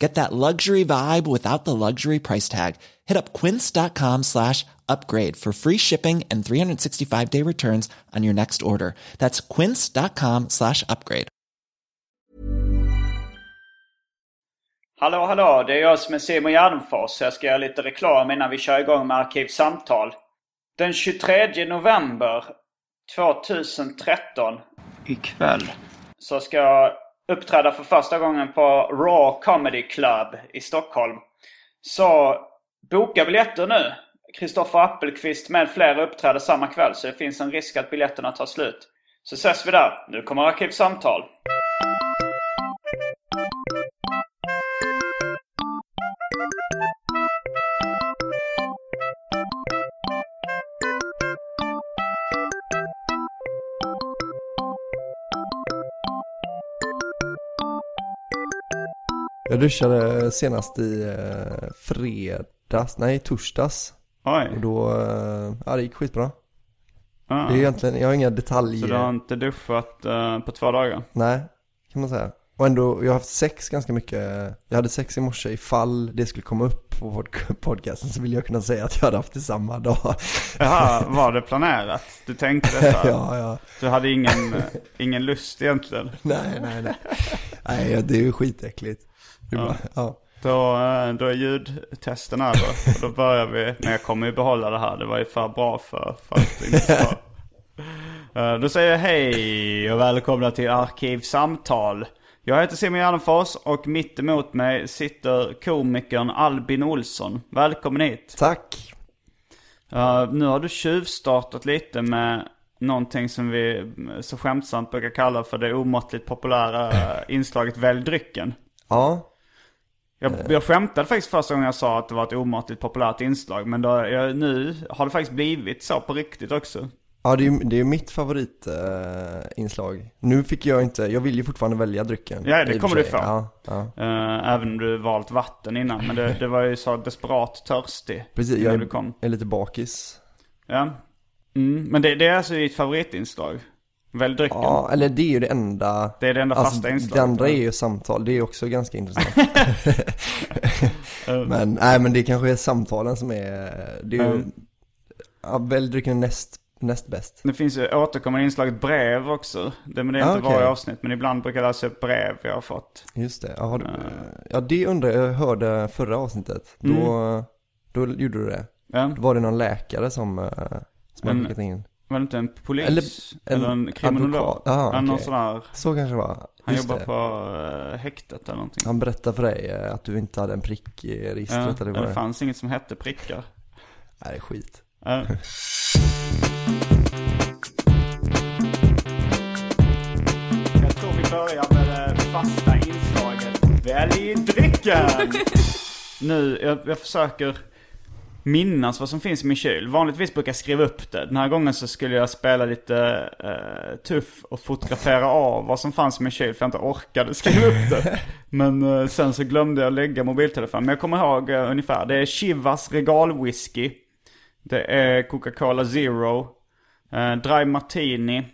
Get that luxury vibe without the luxury price tag. Hit up quince.com slash upgrade for free shipping and 365 day returns on your next order. That's quince.com slash upgrade. Hallå, hallå! Det är jag som är Simon Gärdenfors. Jag ska göra lite reklam innan vi kör igång med Arkivsamtal. Den 23 november 2013, ikväll, så ska jag uppträda för första gången på Raw Comedy Club i Stockholm. Så boka biljetter nu! Kristoffer Appelqvist med flera uppträder samma kväll så det finns en risk att biljetterna tar slut. Så ses vi där. Nu kommer Arkivsamtal. Jag duschade senast i eh, fredags, nej torsdags. Oj. Och då, eh, ja det gick skitbra. Ah. Det är egentligen, jag har inga detaljer. Så du har inte duschat eh, på två dagar? Nej, kan man säga. Och ändå, jag har haft sex ganska mycket. Jag hade sex i morse ifall det skulle komma upp på pod- podcasten så vill jag kunna säga att jag hade haft det samma dag. Jaha, var det planerat? Du tänkte detta? ja, ja. Du hade ingen, ingen lust egentligen? Nej, nej, nej. Nej, det är ju skitäckligt. Bara, ja. Då, eh, då är ljudtesten över. Och då börjar vi, men jag kommer ju behålla det här. Det var ju för bra för, för att inte ska. Eh, Då säger jag hej och välkomna till Arkivsamtal. Jag heter Simon Gärdenfors och mitt emot mig sitter komikern Albin Olsson. Välkommen hit. Tack. Uh, nu har du tjuvstartat lite med någonting som vi så skämtsamt brukar kalla för det omåttligt populära inslaget Välj drycken. Ja, Jag, jag skämtade faktiskt första gången jag sa att det var ett omåttligt populärt inslag. Men då, jag, nu har det faktiskt blivit så på riktigt också. ja det är ju det är mitt favoritinslag. Eh, inslag. nu fick jag inte, jag vill ju fortfarande välja drycken. Ja, det kommer du få. Ja, ja. Uh, även om du valt vatten innan. Men det, det var ju så desperat törstig Precis, jag du kom. är lite bakis. Ja. Mm, men det, det är alltså ditt favoritinslag? Välj drycken? Ja, eller det är ju det enda. Det är det enda fasta inslaget, Det andra är ju samtal, det är också ganska intressant. men, nej men det kanske är samtalen som är, det är ju, Mm. ja, välj drycken näst, näst bäst. Det finns ju återkommande inslaget brev också. Det, men det är Ah, inte okej. varje avsnitt. Men ibland brukar jag läsa upp brev jag har fått. Just det, ja, har du, ja det undrar jag, hörde förra avsnittet. Då, Mm. då gjorde du det. Ja. Var det någon läkare som, eh, som hade En- skickat in? Var det inte en polis? Eller Eller, en en kriminolog? Ah, Ja, någon sån här. Så kanske det var. Han Just jobbar det. på uh, häktet eller någonting. Han berättade för dig eh, att du inte hade en prick i Ja, registret eller vad det det fanns inget som hette prickar. Nej, det är skit. Ja. Jag tror vi börjar med det fasta inslaget Välj drycken! nu, jag, jag försöker minnas vad som finns i min kyl. Vanligtvis brukar jag skriva upp det. Den här gången så skulle jag spela lite eh, tuff och fotografera av vad som fanns i min kyl för jag inte orkade skriva upp det. Men eh, sen så glömde jag lägga mobiltelefonen. Men jag kommer ihåg eh, ungefär. Det är Chivas regalwhisky. Det är Coca-Cola Zero. Eh, Dry Martini.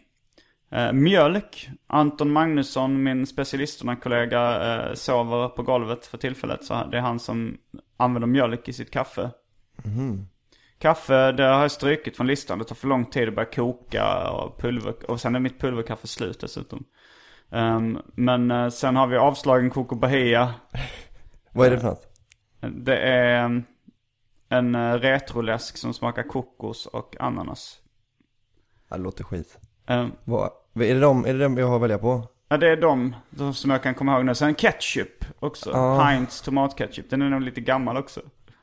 Eh, mjölk. Anton Magnusson, min specialisterna-kollega, eh, sover på golvet för tillfället. Så det är han som använder mjölk i sitt kaffe. Kaffe, det har jag strykit från listan. Det tar för lång tid att börja koka och pulver. Och sen är mitt pulverkaffe slut dessutom. Ehm, men eh, sen har vi avslagen Coco Bahia. Vad är det för något? Det är um, en eh, retroläsk som smakar kokos och ananas. Ja, det låter skit. Ehm, Vad, Är det de, är det de jag har att välja på? Ja, det är de, de som jag kan komma ihåg nu. Sen ketchup också. Ja. Heinz tomatketchup. Den är nog lite gammal också.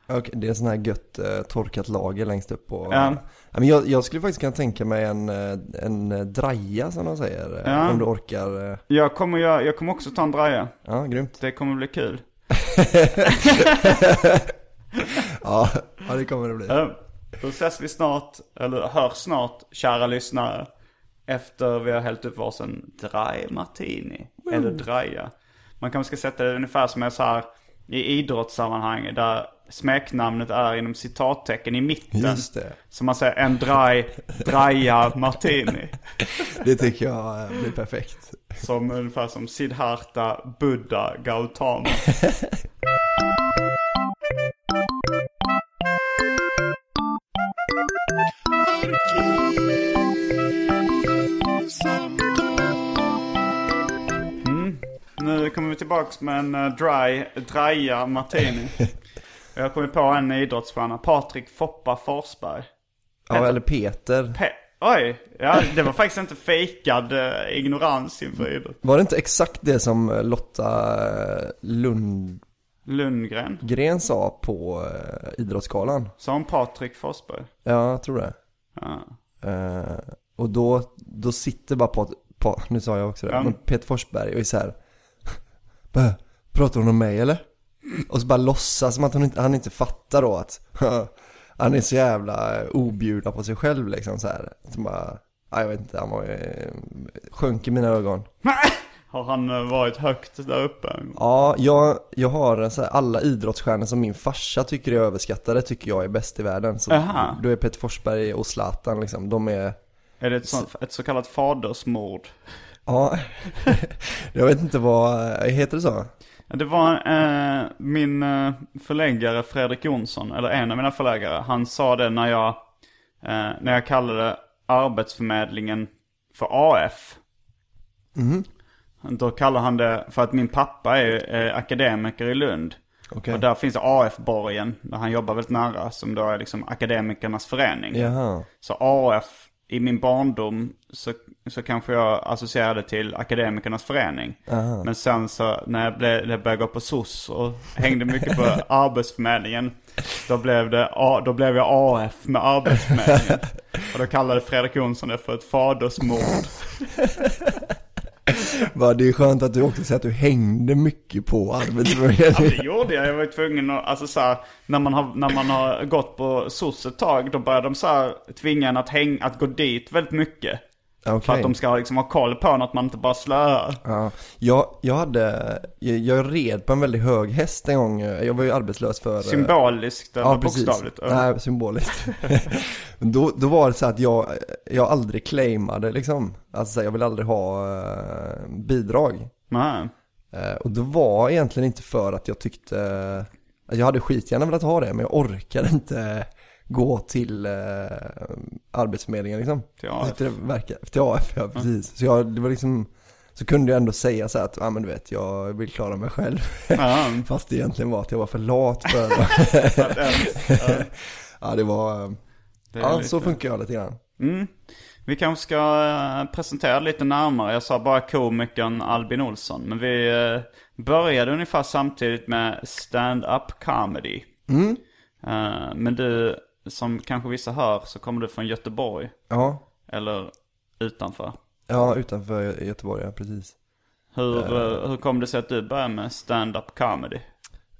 Okej, det är sån här gött eh, torkat lager längst upp på... Ja. Ja, men jag, jag skulle faktiskt kunna tänka mig en, eh, en eh, draja som de säger. eh, Ja. Om du orkar. Jag kommer, göra, jag kommer också ta en draja. Ja, grymt. Det kommer bli kul. Ja, ja det kommer det bli. Då ses vi snart, eller hörs snart, kära lyssnare. Efter vi har hällt upp varsin dry martini. Eller draja. Man kanske ska sätta det ungefär som jag sa här i idrottssammanhang. Där smeknamnet är inom citattecken i mitten. Just det. Så man säger en dry, draja martini. Det tycker jag eh, blir perfekt. Som ungefär som Siddhartha Buddha Gautama. Mm. Nu kommer vi tillbaks med en eh, dry, draja martini. Jag har kommit på en idrottsstjärna, Patrik Foppa Forsberg. Ja, eller Peter. Pe- Oj, ja det var faktiskt inte fejkad eh, ignorans inför idrott. Var det inte exakt det som eh, Lotta eh, Lundgren Lundgren. sa på eh, Idrottsgalan? Som Patrik Forsberg. Ja, jag tror det. Ja. Eh, och då, då sitter bara på, på, nu sa jag också det, Ja. men Peter Forsberg och är så här. "Bä, Pratar hon om mig eller? Och så bara låtsas som att hon inte, han inte fattar då att han är så jävla eh, objudna på sig själv liksom så här. Så bara, ja, jag vet inte, han var eh, sjönk i mina ögon. Har han eh, varit högt där uppe? Ja, jag, jag har så här, alla idrottsstjärnor som min farsa tycker är överskattade tycker jag är bäst i världen. Så Aha. då är Peter Forsberg och Zlatan liksom, de är Är det ett, sånt, ett så kallat fadersmord? Ja, jag vet inte vad, heter det så? Det var eh, min eh, förläggare Fredrik Jonsson, eller en av mina förläggare. Han sa det när jag, eh, när jag kallade arbetsförmedlingen för AF. Då kallar han det, för att min pappa är, är akademiker i Lund. Okej. Och där finns AF-borgen, där han jobbar väldigt nära, som då är liksom akademikernas förening. Jaha. Så AF, i min barndom så, så kanske jag associerade till Akademikernas förening. Men sen så när jag, blev, när jag började gå på SOS och hängde mycket på Arbetsförmedlingen. Då blev, det, då blev jag AF med Arbetsförmedlingen. Och då kallade Fredrik Jonsson det för ett fadersmord. Bara det är skönt att du också säger att du hängde mycket på arbetsförmedlingen Ja, det gjorde jag. Jag var ju tvungen att, alltså så här, när man har, när man har gått på soc ett tag, då börjar de så här tvinga en att, häng, att gå dit väldigt mycket. För Okej. att de ska liksom ha koll på en, att man inte bara slöar. Ja, jag, jag hade, jag, jag red på en väldigt hög häst en gång. Jag var ju arbetslös för... Symboliskt eller Ja, bokstavligt? Nej, symboliskt. Då, då var det så att jag, jag aldrig claimade liksom. Alltså jag vill aldrig ha eh, bidrag. Nej. Eh, och det var egentligen inte för att jag tyckte, jag hade skitgärna velat ha det, men jag orkade inte gå till eh, arbetsförmedlingen liksom. Till AF. det verkar, till AF, ja precis. Så jag, det var liksom, så kunde jag ändå säga så här att, ja men du vet, jag vill klara mig själv. Ja. Fast det egentligen var att jag var för lat för ens- ja, det var, det är ja lite- så funkar jag lite grann. Mm. Vi kanske ska eh, presentera lite närmare. Jag sa bara komikern Albin Olsson. Men vi eh, började ungefär samtidigt med stand-up comedy. Mm. Eh, Men du, som kanske vissa hör, så kommer du från Göteborg. Ja, Eller utanför. ja utanför Göteborg, ja precis. Hur, eh, hur kom det sig att du började med stand-up comedy?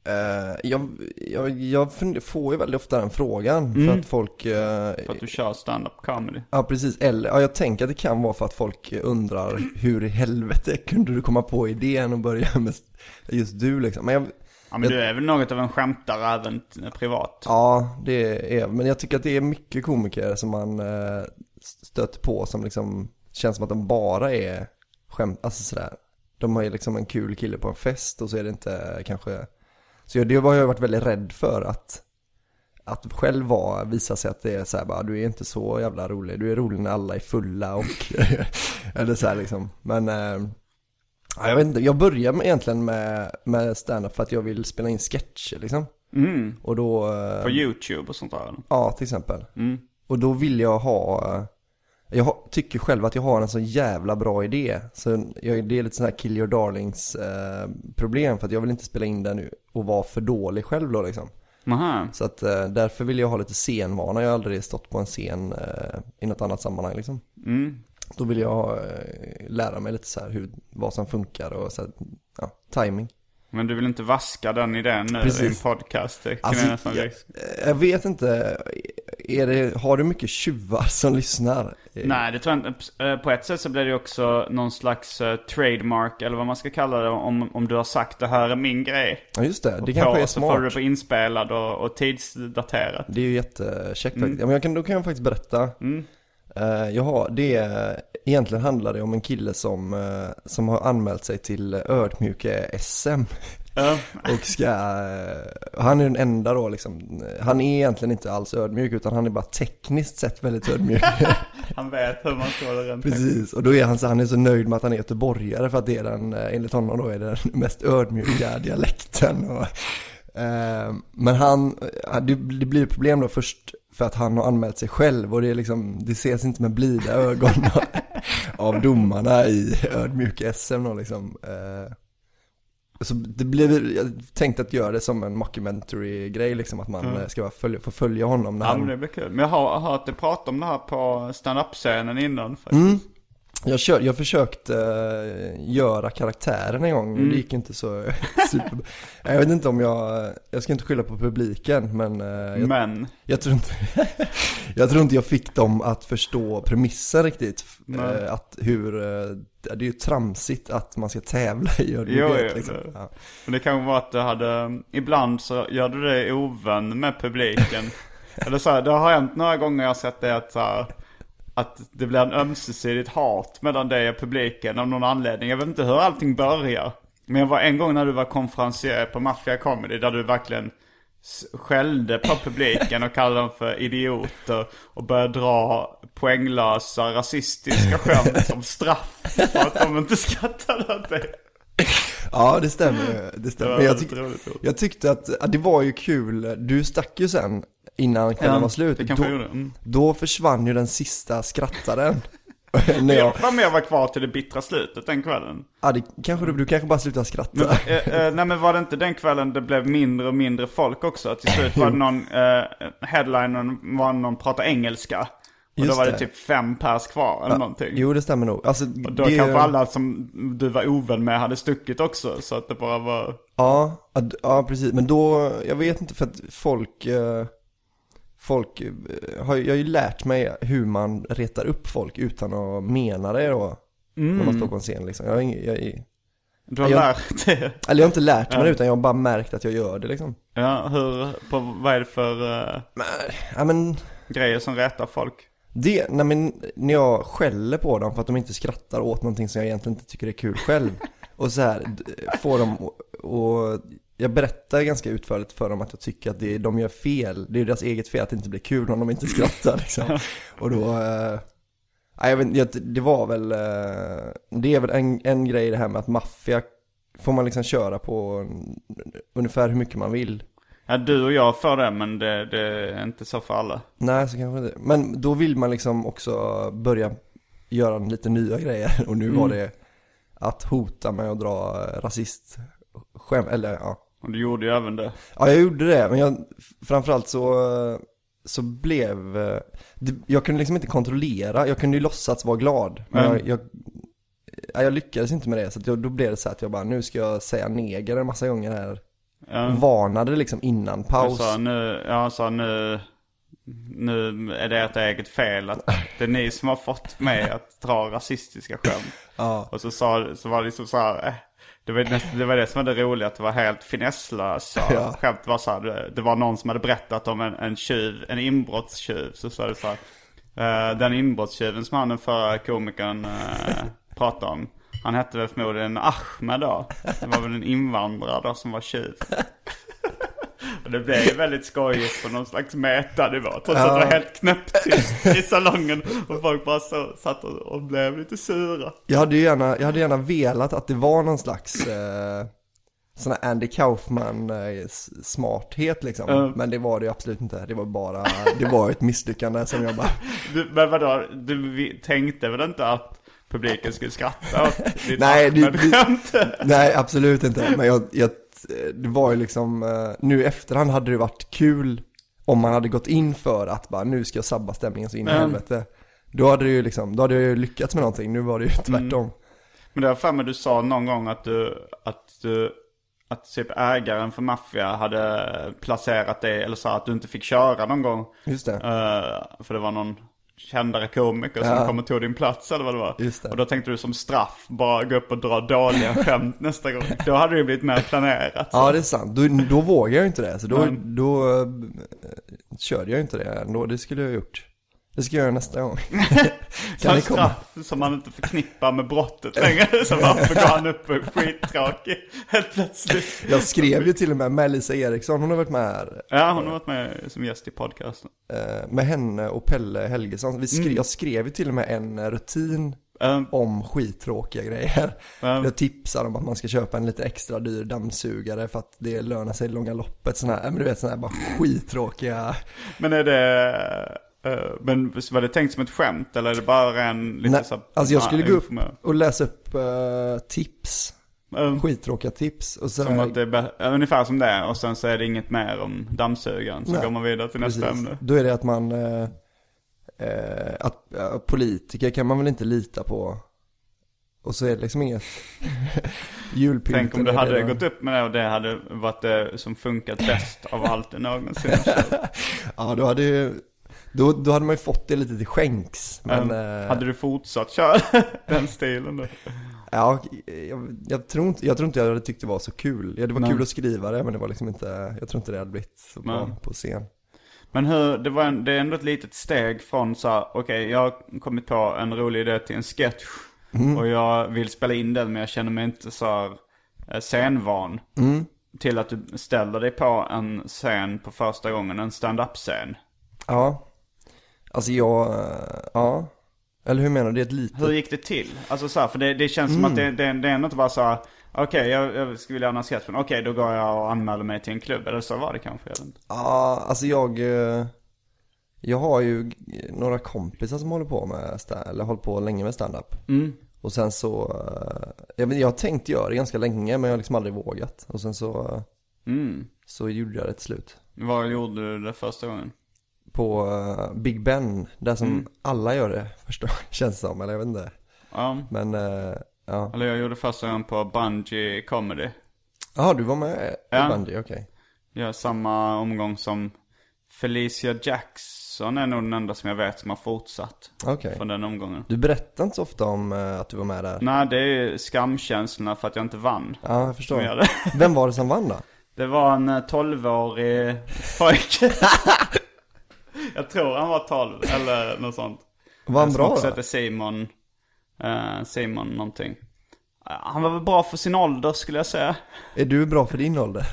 Eh, jag, jag, jag får ju väldigt ofta den frågan för att folk eh, För att du kör stand-up comedy? Ja precis, eller ja, jag tänker att det kan vara för att folk undrar hur i helvete kunde du komma på idén och börja med just du liksom. Men jag, Ja men du är väl något av en skämtare även privat? ja det är, men jag tycker att det är mycket komiker som man eh, stöter på som liksom känns som att de bara är skämt, alltså sådär. De har ju liksom en kul kille på en fest och så är det inte kanske, så jag, det har jag varit väldigt rädd för att att själv vara, visa sig att det är så här bara, du är inte så jävla rolig, du är rolig när alla är fulla och, eller så här liksom. Men, eh, ja, jag vet inte, jag började med, egentligen med, med stand-up för att jag vill spela in sketcher liksom. Mm. Och då, eh, På YouTube och sånt där? ja till exempel. Mm. Och då vill jag ha, Jag har- tycker själv att jag har en så jävla bra idé. Så jag, det är lite sån här kill your darlings eh, problem för att jag vill inte spela in den nu och vara för dålig själv då liksom. Aha. Så att eh, därför vill jag ha lite scenvana. Jag har aldrig stått på en scen eh, i något annat sammanhang liksom. Mm. Då vill jag eh, lära mig lite så här hur, vad som funkar och så här, ja, timing. Men du vill inte vaska den idén nu i Precis. en podcast? Alltså, jag jag, vet inte, är det, har du mycket tjuvar som lyssnar? Nej, det tror jag inte. Eh, På ett sätt så blir det också någon slags eh, trademark, eller vad man ska kalla det, om, om du har sagt det här är min grej. Ja just det, det Och kanske på, är Så får du det smart. på inspelad och, och tidsdaterat. Det är ju jättekäckt Mm. faktiskt. Ja, men jag kan, då kan jag faktiskt berätta. Eh, jag har, det är, egentligen handlar det om en kille som, eh, som har anmält sig till ödmjuke-SM. Ja. Och ska, eh, han är den enda då liksom, han är egentligen inte alls ödmjuk utan han är bara tekniskt sett väldigt ödmjuk. Han vet hur man får det rent Precis, och då är han så, han är så nöjd med att han är göteborgare för att det är den, enligt honom då är det den mest ödmjuka dialekten. Och, men han, det, det blir problem då först för att han har anmält sig själv och det är liksom, det ses inte med blida ögon av, domarna i ödmjuka SM då liksom. Eh, så det blir, jag tänkte att göra det som en mockumentary-grej liksom, att man eh, ska följa, få följa honom när Ja han men det blir kul. Men jag har hört dig prata om det här på stand-up-scenen innan faktiskt. Mm. Jag, kör, jag försökte eh, göra karaktären en gång, men det gick inte så super... Jag vet inte om jag, jag ska inte skylla på publiken, men eh, jag, Men, jag, tror inte, jag tror inte jag fick dem att förstå premissen riktigt. Nej. Eh, Att hur, det är ju tramsigt att man ska tävla i Jo, ödmjukhet jo, liksom. det- Ja. men det kan vara att du hade, ibland så gör du dig ovän med publiken. Eller så här, det har hänt några gånger jag har sett det att så här, att det blir en ömsesidigt hat mellan dig och publiken av någon anledning. Jag vet inte hur allting börjar. Men jag var en gång när du var konferencier på Mafia Comedy där du verkligen skällde på publiken och kallade dem för idioter och började dra poänglösa rasistiska skämt som straff för att de inte skrattade åt dig. ja, det stämmer det Det stämmer. Men jag, tyck, jag tyckte att, ja, det var ju kul, du stack ju sen innan kvällen var slut. Det kanske Då- jag gjorde. Mm. Då försvann ju den sista skrattaren. När jag, Jag var med och var kvar till det bittra slutet den kvällen. ja, det, kanske du, du kanske bara slutar skratta. Men, eh, eh, nej men var det inte den kvällen det blev mindre och mindre folk också? Till slut var det någon, eh, headlinern var någon prata engelska. Och då Just var det det. typ fem pers kvar eller någonting. Jo, det stämmer nog. Alltså, och då det, kanske alla som du var ovän med hade stuckit också. Så att det bara var... Ja, ja, precis. Men då, jag vet inte för att folk, eh, folk, eh, har, jag har ju lärt mig hur man retar upp folk utan att mena det då. När man står på en scen liksom. Jag, ing- jag, Du har Jag- lärt dig. eller jag har inte lärt mig det utan jag har bara märkt att jag gör det liksom. Ja, hur, på, vad är det för Men, ja men, grejer som retar folk? Det, nej men när jag skäller på dem för att de inte skrattar åt någonting som jag egentligen inte tycker är kul själv. Och så här, får dem och jag berättar ganska utförligt för dem att jag tycker att det, de gör fel. Det är deras eget fel att det inte blir kul om de inte skrattar liksom. Och då, eh, jag vet det var väl, eh, det är väl en, en grej det här med att maffia får man liksom köra på ungefär hur mycket man vill. Ja, du och jag får det men det, det är inte så för alla. Nej, så kanske inte. Men då vill man liksom också börja göra lite nya grejer. Och nu var det att hota med att dra rasistskämt, eller ja. Och du gjorde ju även det. Ja, jag gjorde det, men jag, framförallt så, så blev, eh, jag kunde liksom inte kontrollera, jag kunde ju låtsas vara glad. Men Mm. jag, jag, ja, jag lyckades inte med det, så jag, då blev det så att jag bara, nu ska jag säga neger en massa gånger här. Ja. Varnade liksom innan Jag paus. sa nu, jag sa nu, nu är det ert eget fel att det är ni som har fått mig att dra rasistiska skämt. Ja. Och så, sa, så var det liksom så här, eh, det var, näst, det var det som var det roliga, att det var helt finesslösa Ja. skämt. Det var, så här, det, var någon som hade berättat om en, en tjuv, en inbrottstjuv. Så sa det så här, eh, den inbrottstjuven som han den förra komikern uh, pratade om. Han hette väl förmodligen Ahmed då. Det var väl en invandrare då som var tjuv. Det blev ju väldigt skojigt på någon slags metanivå. Trots att det var helt knäpptyst i salongen. Och folk bara så, satt och, och blev lite sura. Jag hade ju gärna, jag hade gärna velat att det var någon slags, eh, sån här Andy Kaufman eh, liksom. Ja. Men det var det ju absolut inte. Det var bara, det var ett misslyckande som jag bara, Du, men vadå, du vi- tänkte väl inte att publiken skulle skratta åt ditt Nej, det- Ahmed-skämt? nej absolut inte. Men jag, jag, det var ju liksom, eh, nu i efterhand hade det varit kul om man hade gått in för att bara nu ska jag sabba stämningen så in i Mm. helvete. Då hade det ju liksom, då hade jag ju lyckats med någonting. Nu var det ju tvärtom. Men det var för mig du sa någon gång att du, att du, att typ ägaren för maffia hade placerat dig, eller sa att du inte fick köra någon gång. Just det. Eh, för det var någon kändare komiker Ja. som kom och tog din plats eller vad det var. Det. Och då tänkte du som straff bara gå upp och dra dåliga skämt nästa gång. Då hade det blivit mer planerat. så. Ja det är sant, då, då vågar jag inte det. Så då, Mm. då eh, körde jag inte det ändå, det skulle jag ha gjort. Det ska jag göra nästa gång. Kan det komma? straff som man inte förknippar med brottet längre. Så varför går han upp och är skittråkig helt plötsligt. Jag skrev ju till och med med Lisa Eriksson, hon har varit med här. Ja, hon har varit med som gäst i podcasten. eh, Med henne och Pelle Helgesson. Vi skrev, Jag skrev ju till och med en rutin Um, om skittråkiga grejer. um, Jag tipsar om att man ska köpa en lite extra dyr dammsugare för att det lönar sig i långa loppet. Såna här, men du vet sådana här bara skittråkiga. men är det... eh, men var det tänkt som ett skämt eller är det bara en lite Nej, så alltså jag skulle gå upp och läsa upp eh, tips. Um, Skittråkiga tips. Och så som att det är ungefär som det är. Och sen så är det inget mer om dammsugaren. Så Nej, går man vidare till nästa Precis. ämne. Då är det att man, eh, att eh, politiker kan man väl inte lita på. Och så är det liksom inget julpynt. Tänk om du hade det- gått upp med det och det hade varit det som funkat bäst av allt du någonsin. Ja, då hade ju, då, då hade man ju fått det lite till skänks. Men, Um, eh, Hade du fortsatt köra den stilen då? ja, jag, jag, tror inte, jag tror inte jag hade tyckt det var så kul. Ja, det var Nej. kul att skriva det, men det var liksom inte, jag tror inte det hade blivit så bra Nej. på scen. Men hur, det, var en, det är ändå ett litet steg från så här, okej jag har kommit på en rolig idé till en sketch. Och jag vill spela in den men jag känner mig inte så här, eh, scenvan. Till att du ställer dig på en scen på första gången, en stand-up-scen. Ja, alltså jag, eh, ja. Eller hur menar du? Det är ett litet... Hur gick det till? Alltså så här, för det, det känns som att det, det, det är ändå inte bara så här, okej jag, jag skulle vilja sketch, men okej då går jag och anmäler mig till en klubb. Eller så var det kanske, jag vet inte. Ja, alltså jag, eh, jag har ju några kompisar som håller på med, eller håller på länge med stand-up. Och sen så, eh, jag, vet, jag har tänkt göra det ganska länge men jag har liksom aldrig vågat. Och sen så, Mm. så gjorde jag det till slut. Vad gjorde du det första gången? På eh, Big Ben, där som alla gör det första känns som, eller jag vet inte. Ja, Men, eh, ja. eller jag gjorde första gången på Bungy Comedy. Jaha, du var med Ja. i Bungy, okej. Jag har samma omgång som Felicia Jackson är nog den enda som jag vet som har fortsatt Okej. från den omgången. Du berättar inte så ofta om eh, att du var med där. Nej, det är skamkänslorna för att jag inte vann. Ja, jag förstår. Vem var det som vann då? Det var en 12-årig pojke. jag tror han var 12 eller något sånt. Var han Som bra då? heter Simon, eh, Simon någonting. Eh, Han var väl bra för sin ålder skulle jag säga. Är du bra för din ålder?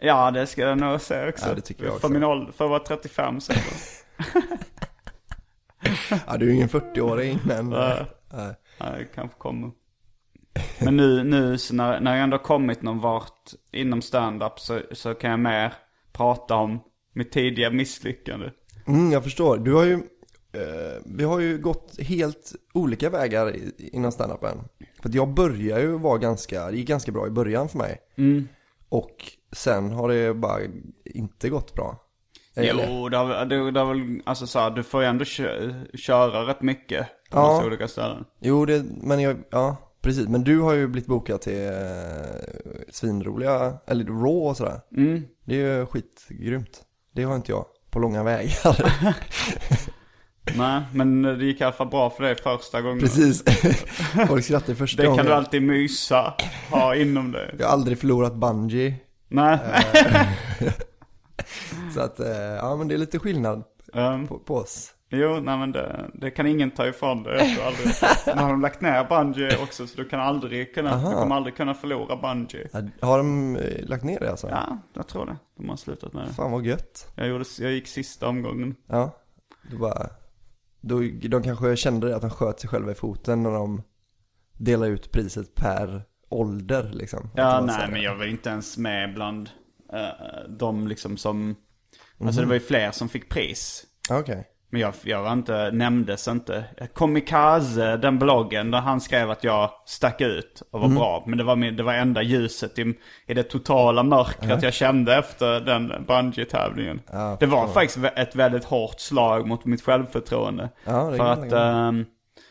Ja, det ska jag nog säga också. Ja, det tycker jag För också. min ålder, för att vara 35 så. Ja, du är ju ingen 40-åring, men... Nej. Ja, det kanske kommer. Men nu, nu så när, när jag ändå kommit någon vart inom stand-up så, så kan jag mer prata om mitt tidiga misslyckande. Mm, jag förstår. Du har ju, eh, vi har ju gått helt olika vägar inom standupen. För att jag började ju vara ganska, det gick ganska bra i början för mig. Och sen har det bara inte gått bra. Eller? Jo, det har, det, det har väl, alltså så här, du får ju ändå kö, köra rätt mycket på Ja. massa olika ställen. Jo, det, men jag, ja, precis. Men du har ju blivit bokad till eh, svinroliga, eller Raw och sådär. Mm. Det är ju skitgrymt. Det har inte jag på långa vägar. Nej, men det gick i alla fall bra för dig första gången. precis. Folk skrattar första Det kan gången. du alltid mysa, ha inom dig. Jag har aldrig förlorat bungee. Nej. Så att, eh, ja men det är lite skillnad Ehm, på, på oss. Jo, nej men det, det kan ingen ta ifrån dig. Jag tror aldrig. Nu har de lagt ner bungee också så du kan aldrig kunna, du kommer aldrig kunna förlora bungee. Ja, Har de eh, lagt ner det alltså? Ja, jag tror det. De har slutat med det. Fan vad gött. Jag, gjorde, jag gick sista omgången. Ja, då bara, då, de kanske kände det att de sköt sig själva i foten när de delade ut priset per ålder liksom. Ja, nej men jag var inte ens med bland uh, de liksom som... Alltså det var ju fler som fick pris. Okej. Men jag, jag var inte, nämndes inte. Komikaze, den bloggen, där han skrev att jag stack ut och var bra. Men det var, min, det var enda ljuset i, i det totala mörkret jag kände efter den bungee-tävlingen. Ja, det var faktiskt ett väldigt hårt slag mot mitt självförtroende. Ja, För att,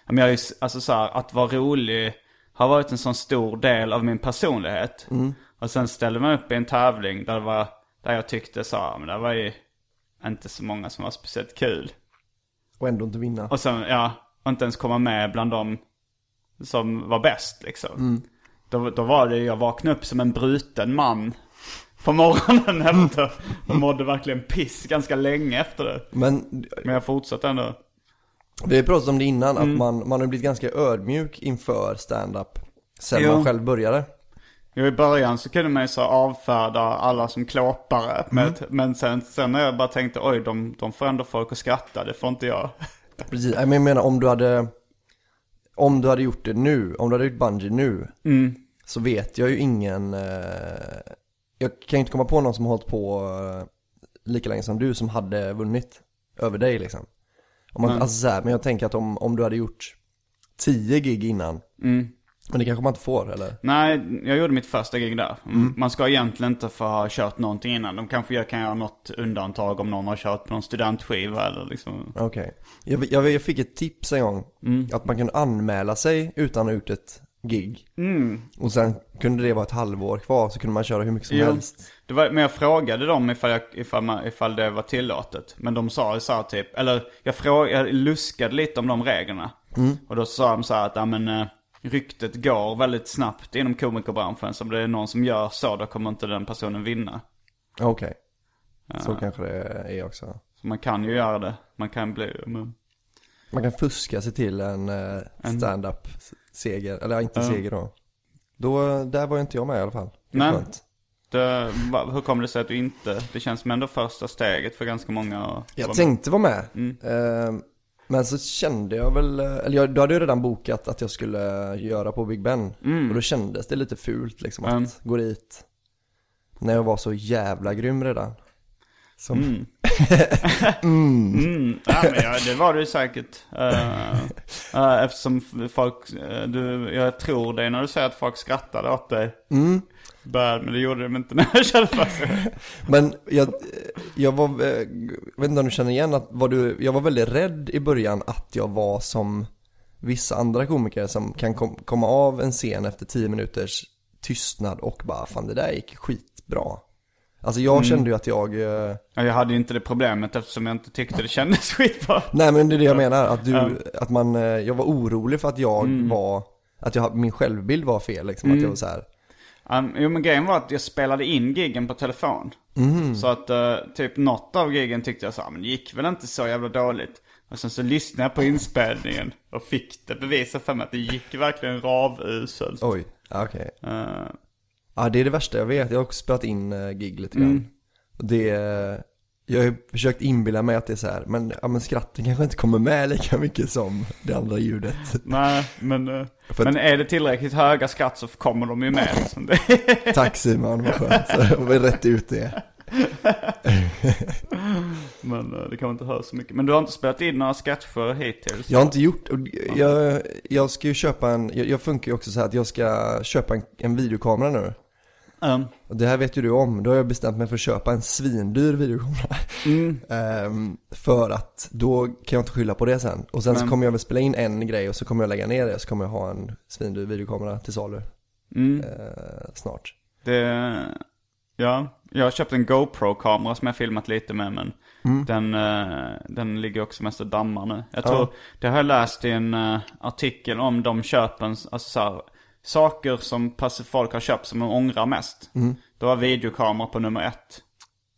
men jag, är alltså så här, att vara rolig har varit en sån stor del av min personlighet. Mm. Och sen ställde man upp i en tävling där, det var, där jag tyckte så här, men det var ju inte så många som var speciellt kul. Och ändå inte vinna. Och sen, ja, och inte ens komma med bland de som var bäst liksom. Då, då var det, jag vaknade upp som en bruten man på morgonen efter. Och mådde verkligen piss ganska länge efter det. Men Men jag fortsatte ändå. vi har pratat om det innan, Mm. att man, man har blivit ganska ödmjuk inför stand-up sen Jo. man själv började. Jo, i början så kunde man ju så avfärda alla som klåpare. Men, men sen, sen när jag bara tänkte, oj, de, de får ändå folk att skratta, det får inte jag. Precis, jag menar om du hade Om du hade gjort det nu, om du hade gjort bungee nu Mm. Så vet jag ju ingen eh, Jag kan ju inte komma på någon som har hållit på eh, Lika länge som du som hade vunnit Över dig liksom om man, Nej. alltså så här, Men jag tänker att om, om du hade gjort 10 gig innan Mm. Men det kanske man inte får eller? Nej, jag gjorde mitt första gig där. Man ska egentligen inte få ha kört någonting innan. De kanske jag kan göra något undantag om någon har kört på någon studentskiva eller liksom. Okej jag, jag, jag fick ett tips en gång Att man kunde anmäla sig utan att ha gjort ett gig Och sen kunde det vara ett halvår kvar så kunde man köra hur mycket som Jo. helst Det var, men jag frågade dem ifall, jag, ifall, man, ifall det var tillåtet. Men de sa ju så här typ, eller jag, frågade, jag luskade lite om de reglerna. Och då sa de så här att, ja men eh, ryktet går väldigt snabbt inom komikerbranschen. Så om det är någon som gör så, då kommer inte den personen vinna. Okej Så kanske det är också Så man kan ju göra det. Man kan bli, men... Man kan fuska sig till en eh, stand-up seger, eller inte Ja. seger då. Då, där var inte jag med i alla fall. Det Nej. Det, va- hur kommer det sig att du inte, det känns som ändå första steget för ganska många att vara Jag med. tänkte vara med. Mm. Eh, men så kände jag väl, eh, eller jag, då hade jag redan bokat att jag skulle göra på Big Ben. Och då kändes det lite fult liksom att Mm. gå dit. När jag var så jävla grym redan. Som, Mm. Mm. Ja, men ja, det var ju säkert. Eh, eh, eftersom folk, eh, du, jag tror dig när du säger att folk skrattade åt dig. Mm. Bad, men det gjorde de inte när jag körde fast. Men jag, jag var, jag vet inte om du känner igen att var du, jag var väldigt rädd i början att jag var som vissa andra komiker som kan kom, komma av en scen efter 10 minuters tystnad och bara fan det där gick skitbra. Alltså jag kände ju att jag, eh, Ja, Jag hade ju inte det problemet eftersom jag inte tyckte det kändes skitbra. nej men det är det jag menar, att du, Ja. att man, eh, jag var orolig för att jag var, att jag, min självbild var fel liksom, att jag var så här. Um, jo men grejen var att jag spelade in giggen på telefon. Så att eh, typ något av giggen tyckte jag så här, men det gick väl inte så jävla dåligt. Och sen så lyssnade jag på inspelningen och fick det bevisat för mig att det gick verkligen ravuselt. Oj, okej. Eh, Ja det är det värsta jag vet, jag har också spelat in uh, gig lite grann. Mm. Det, eh, jag har försökt inbilla mig att det är så här, men, ja, men skratten kanske inte kommer med lika mycket som det andra ljudet. nej, men, eh, att- men är det tillräckligt höga skratt så kommer de ju med. Liksom. Tack Simon, vad skönt. Jag var rätt ut det. men eh, det kan man inte höra så mycket. Men du har inte spelat in några sketcher hittills? Jag har inte gjort, jag, jag ska ju köpa en, jag, jag funkar ju också så här att jag ska köpa en, en videokamera nu. Um, Och det här vet ju du om, då har jag bestämt mig för att köpa en svindyr videokamera. mm, Ehm, för att då kan jag inte skylla på det sen. Och sen så Men- kommer jag väl spela in en grej och så kommer jag lägga ner det och så kommer jag ha en svindyr videokamera till salu mm. eh, snart. Det, ja, jag har köpt en GoPro-kamera som jag filmat lite med men den, eh, den ligger också mest och dammar nu. Jag tror, det har jag läst i en eh, artikel om de köpen, alltså så här, saker som folk har köpt som de ångrar mest. Då var videokamera på nummer ett.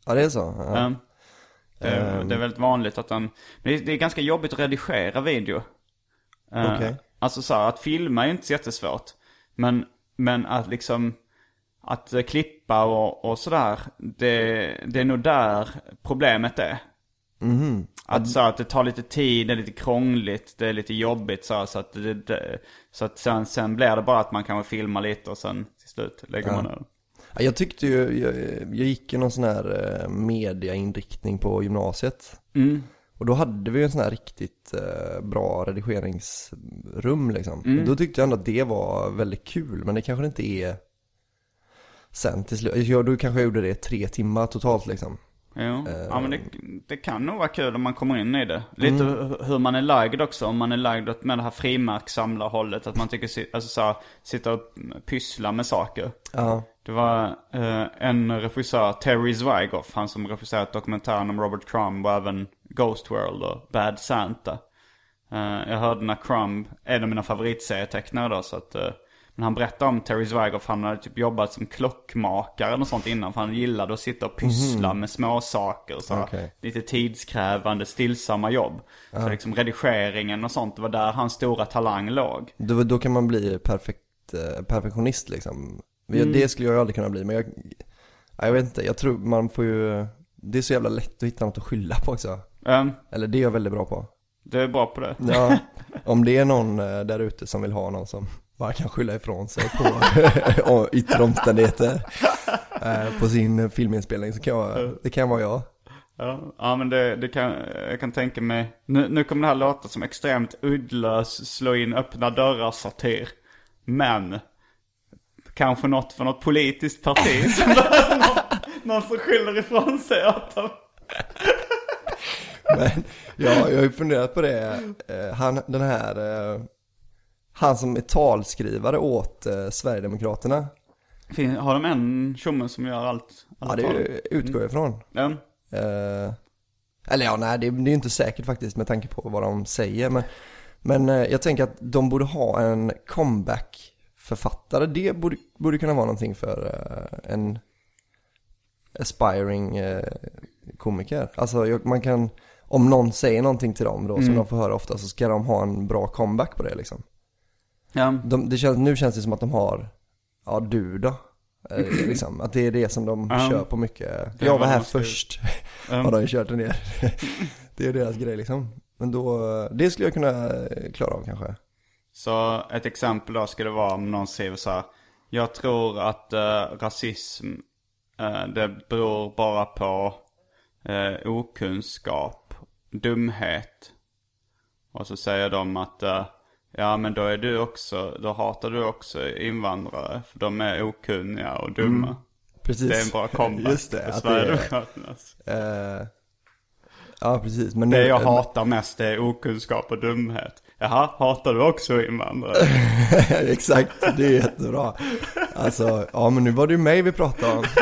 Ja det är så? Ja. Eh, det, det är väldigt vanligt att den, men det är, det är ganska jobbigt att redigera video. Okej. Alltså så här, att filma är inte så jättesvårt. Men, men att liksom, att eh, klippa och, och sådär, det, det är nog där problemet är. Att, så att det tar lite tid, det är lite krångligt, det är lite jobbigt så, så att, det, det, så att sen, sen blir det bara att man kanske filmar lite och sen till slut lägger man ner. Ja, Jag tyckte ju, jag, jag gick ju någon sån här eh, mediainriktning på gymnasiet. Mm. Och då hade vi ju en sån här riktigt eh, bra redigeringsrum liksom. Mm. Då tyckte jag ändå att det var väldigt kul, men det kanske det inte är sen till slut. Jag, då kanske jag gjorde det tre timmar totalt liksom. Jo. Ja men det, det kan nog vara kul om man kommer in i det. Lite hu- hur man är lagd också. Om man är lagd åt- med det här frimärkssamlarhållet. Att man tycker, alltså så här, sitta och pyssla med saker. Ja, Det var eh, en regissör, Terry Zwigoff, han som regisserat dokumentären om Robert Crumb och även Ghost World och Bad Santa. Eh, jag hörde när Crumb, en av mina favoritserietecknare då, så att eh, men han berättade om Terry Zwigoff, han hade typ jobbat som klockmakare något sånt innan. För han gillade att sitta och pyssla med små saker så här, Okej. Lite tidskrävande, stillsamma jobb. Så liksom redigeringen och sånt, det var där hans stora talang låg. då, då kan man bli perfekt, eh, perfektionist liksom. Mm. Det skulle jag aldrig kunna bli, men jag, ja, jag vet inte, jag tror man får ju, det är så jävla lätt att hitta något att skylla på också. Um, Eller det är jag väldigt bra på. du är bra på det. Ja, om det är någon eh, där ute som vill ha någon som bara kan skylla ifrån sig på yttre omständigheter eh, på sin filminspelning så kan jag, det kan vara jag. Ja, ja men det, det kan, jag kan tänka mig. Nu, nu kommer det här låta som extremt uddlös, slå in öppna dörrar satir. Men, kanske något för något politiskt parti som någon, någon som skyller ifrån sig åt dem. Men ja, jag har ju funderat på det, eh, han, den här, eh, han som är talskrivare åt eh, Sverigedemokraterna. Fin, har de en tjomme som gör allt? Ja, det utgår jag ifrån. Ja. Eh, eller ja, nej det, det är ju inte säkert faktiskt med tanke på vad de säger. Men, men eh, jag tänker att de borde ha en comeback-författare. Det borde, borde kunna vara någonting för eh, en aspiring eh, komiker. Alltså jag, man kan, om någon säger någonting till dem då som de får höra ofta så ska de ha en bra comeback på det liksom. Ja. De, det känns, nu känns det som att de har, ja du då. Eh, liksom, att det är det som de Ja. kör på mycket. Jag var här först. Ja. har de kört ner. det är deras grej liksom. Men då, det skulle jag kunna klara av kanske. Så ett exempel då skulle vara om någon säger så här. Jag tror att eh, rasism, eh, det beror bara på eh, okunskap, dumhet. Och så säger de att eh, ja men då är du också, då hatar du också invandrare. För de är okunniga och dumma. Precis. Det är en bra comeback Just det, för är, Sverigedemokraternas. eh, Ja precis. Men Det nu, jag hatar mest det är okunskap och dumhet. Jaha, hatar du också invandrare? Exakt, det är jättebra. Alltså, ja men nu var det ju mig vi pratade om.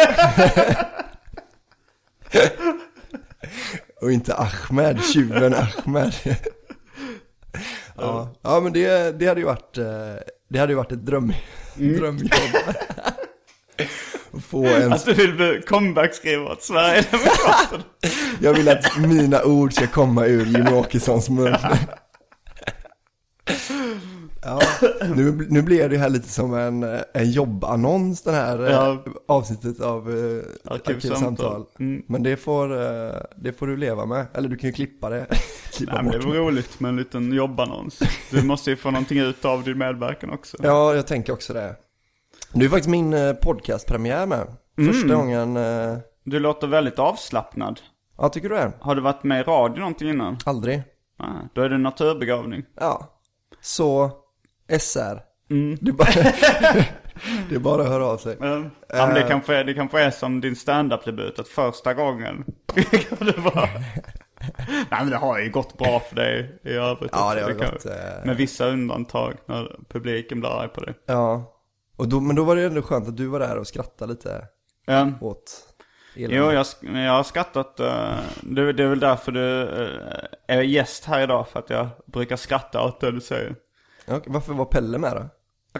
Och inte Ahmed, tjuven Ahmed. Ja, ja men det, det hade ju varit, eh, det hade ju varit ett dröm, drömjobb. Att Få en, Att du vill bli comeback-skrivare åt Sverigedemokraterna? jag vill att mina ord ska komma ur Jimmie Åkessons mun. Ja, nu, nu blir det här lite som en, eh, en jobbannons den här eh, Ja. avsnittet av eh, Arkivsamtal. Arkivsamtal. Mm. Men det får, eh, det får du leva med, eller du kan ju klippa det. klippa Nej men det var roligt med en liten jobbannons. Du måste ju få någonting ut av din medverkan också. Ja, jag tänker också det. Det är faktiskt min eh, podcastpremiär med. Första Mm. gången, eh, Du låter väldigt avslappnad. ja tycker du det? Har du varit med i radio någonting innan? Aldrig. Nej, då är det en naturbegåvning. Ja. Så, SR. Mm. Det, är bara, det är bara att höra av sig. Ja, ja men det Eh. kanske, är- det kanske är som din standup-debut, att första gången kan det vara... Nej men det har ju gått bra för dig i övrigt Ja, det har kan- gått, eh, Med vissa undantag när publiken blir arg på dig. Ja. Och då, men då var det ändå skönt att du var där och skrattade lite Ja. åt Jo, jag, jag har skattat. eh, det, det är väl därför du är gäst här idag. För att jag brukar skratta åt det du säger. Ja, Varför var Pelle med då?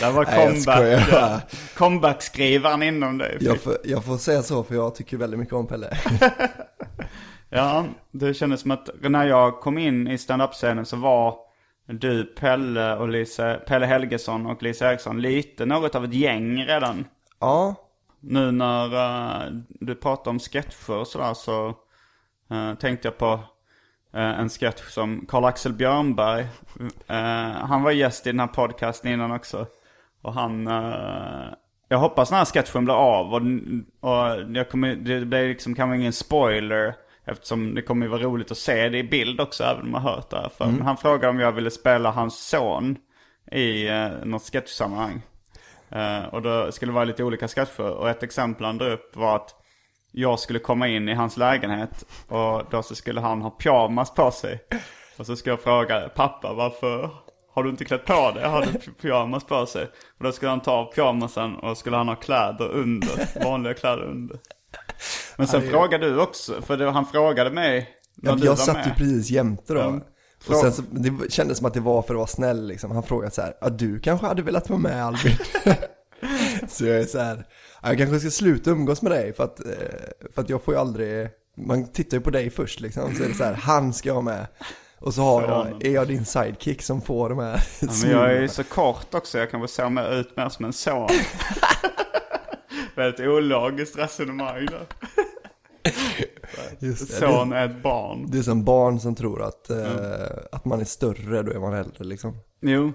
Det var comeback. ja. Comeback-skrivaren inom dig. Jag får, jag får säga så för jag tycker väldigt mycket om Pelle. Ja, det kändes som att när jag kom in i stand-up-scenen så var du, Pelle och Lisa, Pelle Helgesson och Lisa Eriksson lite något av ett gäng redan. Ja, Nu när eh, du pratar om sketcher och sådär så eh, tänkte jag på en sketch som Karl-Axel Björnberg. eh, han var gäst i den här podcasten innan också. Och han... eh, jag hoppas den här sketchen blir av. Och, och jag kommer, det blir liksom kanske ingen spoiler. Eftersom det kommer ju vara roligt att se det i bild också, även om man har hört det för. Men han frågade om jag ville spela hans son i eh, något sketchsammanhang. Eh, och då skulle det vara lite olika sketcher. Och ett exempel han drog upp var att jag skulle komma in i hans lägenhet och då så skulle han ha pyjamas på sig. Och så ska jag fråga pappa varför har du inte klätt på dig? Har du py- pyjamas på sig? Och då skulle han ta av pyjamasen och skulle han ha kläder under, vanliga kläder under. Men sen frågade du också, för det, han frågade mig när Ja, du jag var satt med. ju precis jämte då. Mm. Och sen så, det kändes som att det var för att vara snäll liksom. Han frågade så här, ja du kanske hade velat vara med Albin? så jag är så här, "Ja, jag kanske ska sluta umgås med dig för att, eh, för att jag får ju aldrig, man tittar ju på dig först liksom. Så är det så här, han ska vara med. Och så har jag, är jag din sidekick som får de här Ja, men jag är ju så kort också, jag kan väl se mer ut mer som en son. Väldigt ologiskt resonemang där. Just det, Son är ett barn. det är som barn som tror att, eh, att man är större, då är man äldre liksom. Jo,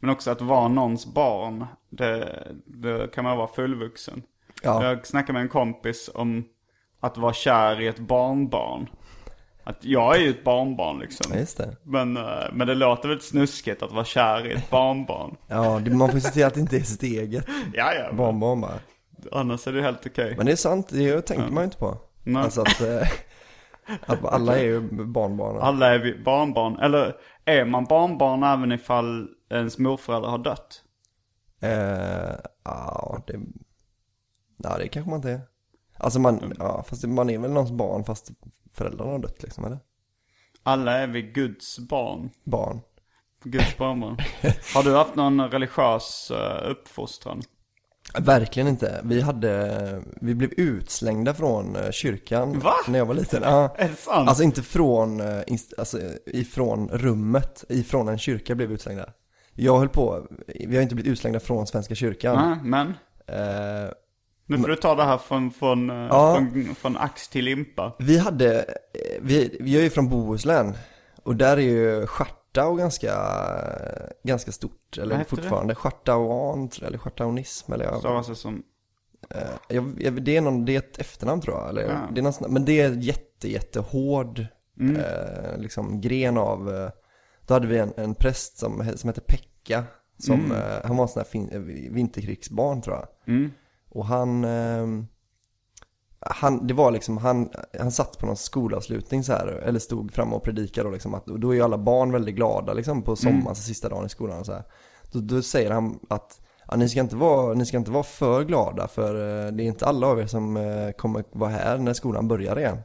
men också att vara någons barn, det, det kan man vara fullvuxen. Ja, Jag snackade med en kompis om att vara kär i ett barnbarn. Att jag är ju ett barnbarn liksom. ja, det. Men, eh, men det låter väldigt snuskigt att vara kär i ett barnbarn. Ja, man får se till att det inte är sitt eget Ja, ja. barnbarn bara. Annars är det helt okej. Men det är sant, det tänker man ju inte på. Nej. Alltså att, eh, att alla är ju barnbarn. Alla är barnbarn. Eller är man barnbarn även ifall ens morföräldrar har dött? Eh, ja, det, ja, det kanske man inte är. Alltså man, ja, fast man är väl någons barn fast föräldrarna har dött liksom, eller? Alla är vi Guds barn. Barn. Guds barnbarn. Har du haft någon religiös uh, uppfostran? Verkligen inte. Vi hade, vi blev utslängda från eh, kyrkan Va? när jag var liten. Ja. Är det sant? Alltså inte från, eh, alltså ifrån rummet, ifrån en kyrka blev vi utslängda. Jag höll på, vi har inte blivit utslängda från Svenska kyrkan. Nej, men. Eh, Nu får du ta det här från, från, eh, Ja. från, från ax till limpa. Vi hade, eh, vi, vi är ju från Bohuslän och där är ju Schartau ganska, ganska stort, eller fortfarande, jag, eller Schartaunism eller jag, Stavas det som... eh, jag, det är någon, det är ett efternamn tror jag, eller Ja. det är någon, men det är jätte, jättehård, Mm. eh, liksom gren av, då hade vi en, en präst som, som hette Pekka, som, Mm. eh, han var en sån här fin, eh, vinterkrigsbarn tror jag. Mm. Och han, eh, han, det var liksom, han, han satt på någon skolavslutning så här, eller stod framme och predikade och liksom att, och då är ju alla barn väldigt glada liksom på sommaren, alltså sista dagen i skolan och så här. Då, då säger han att ja, ni, ska inte vara, ni ska inte vara för glada för eh, det är inte alla av er som eh, kommer vara här när skolan börjar igen.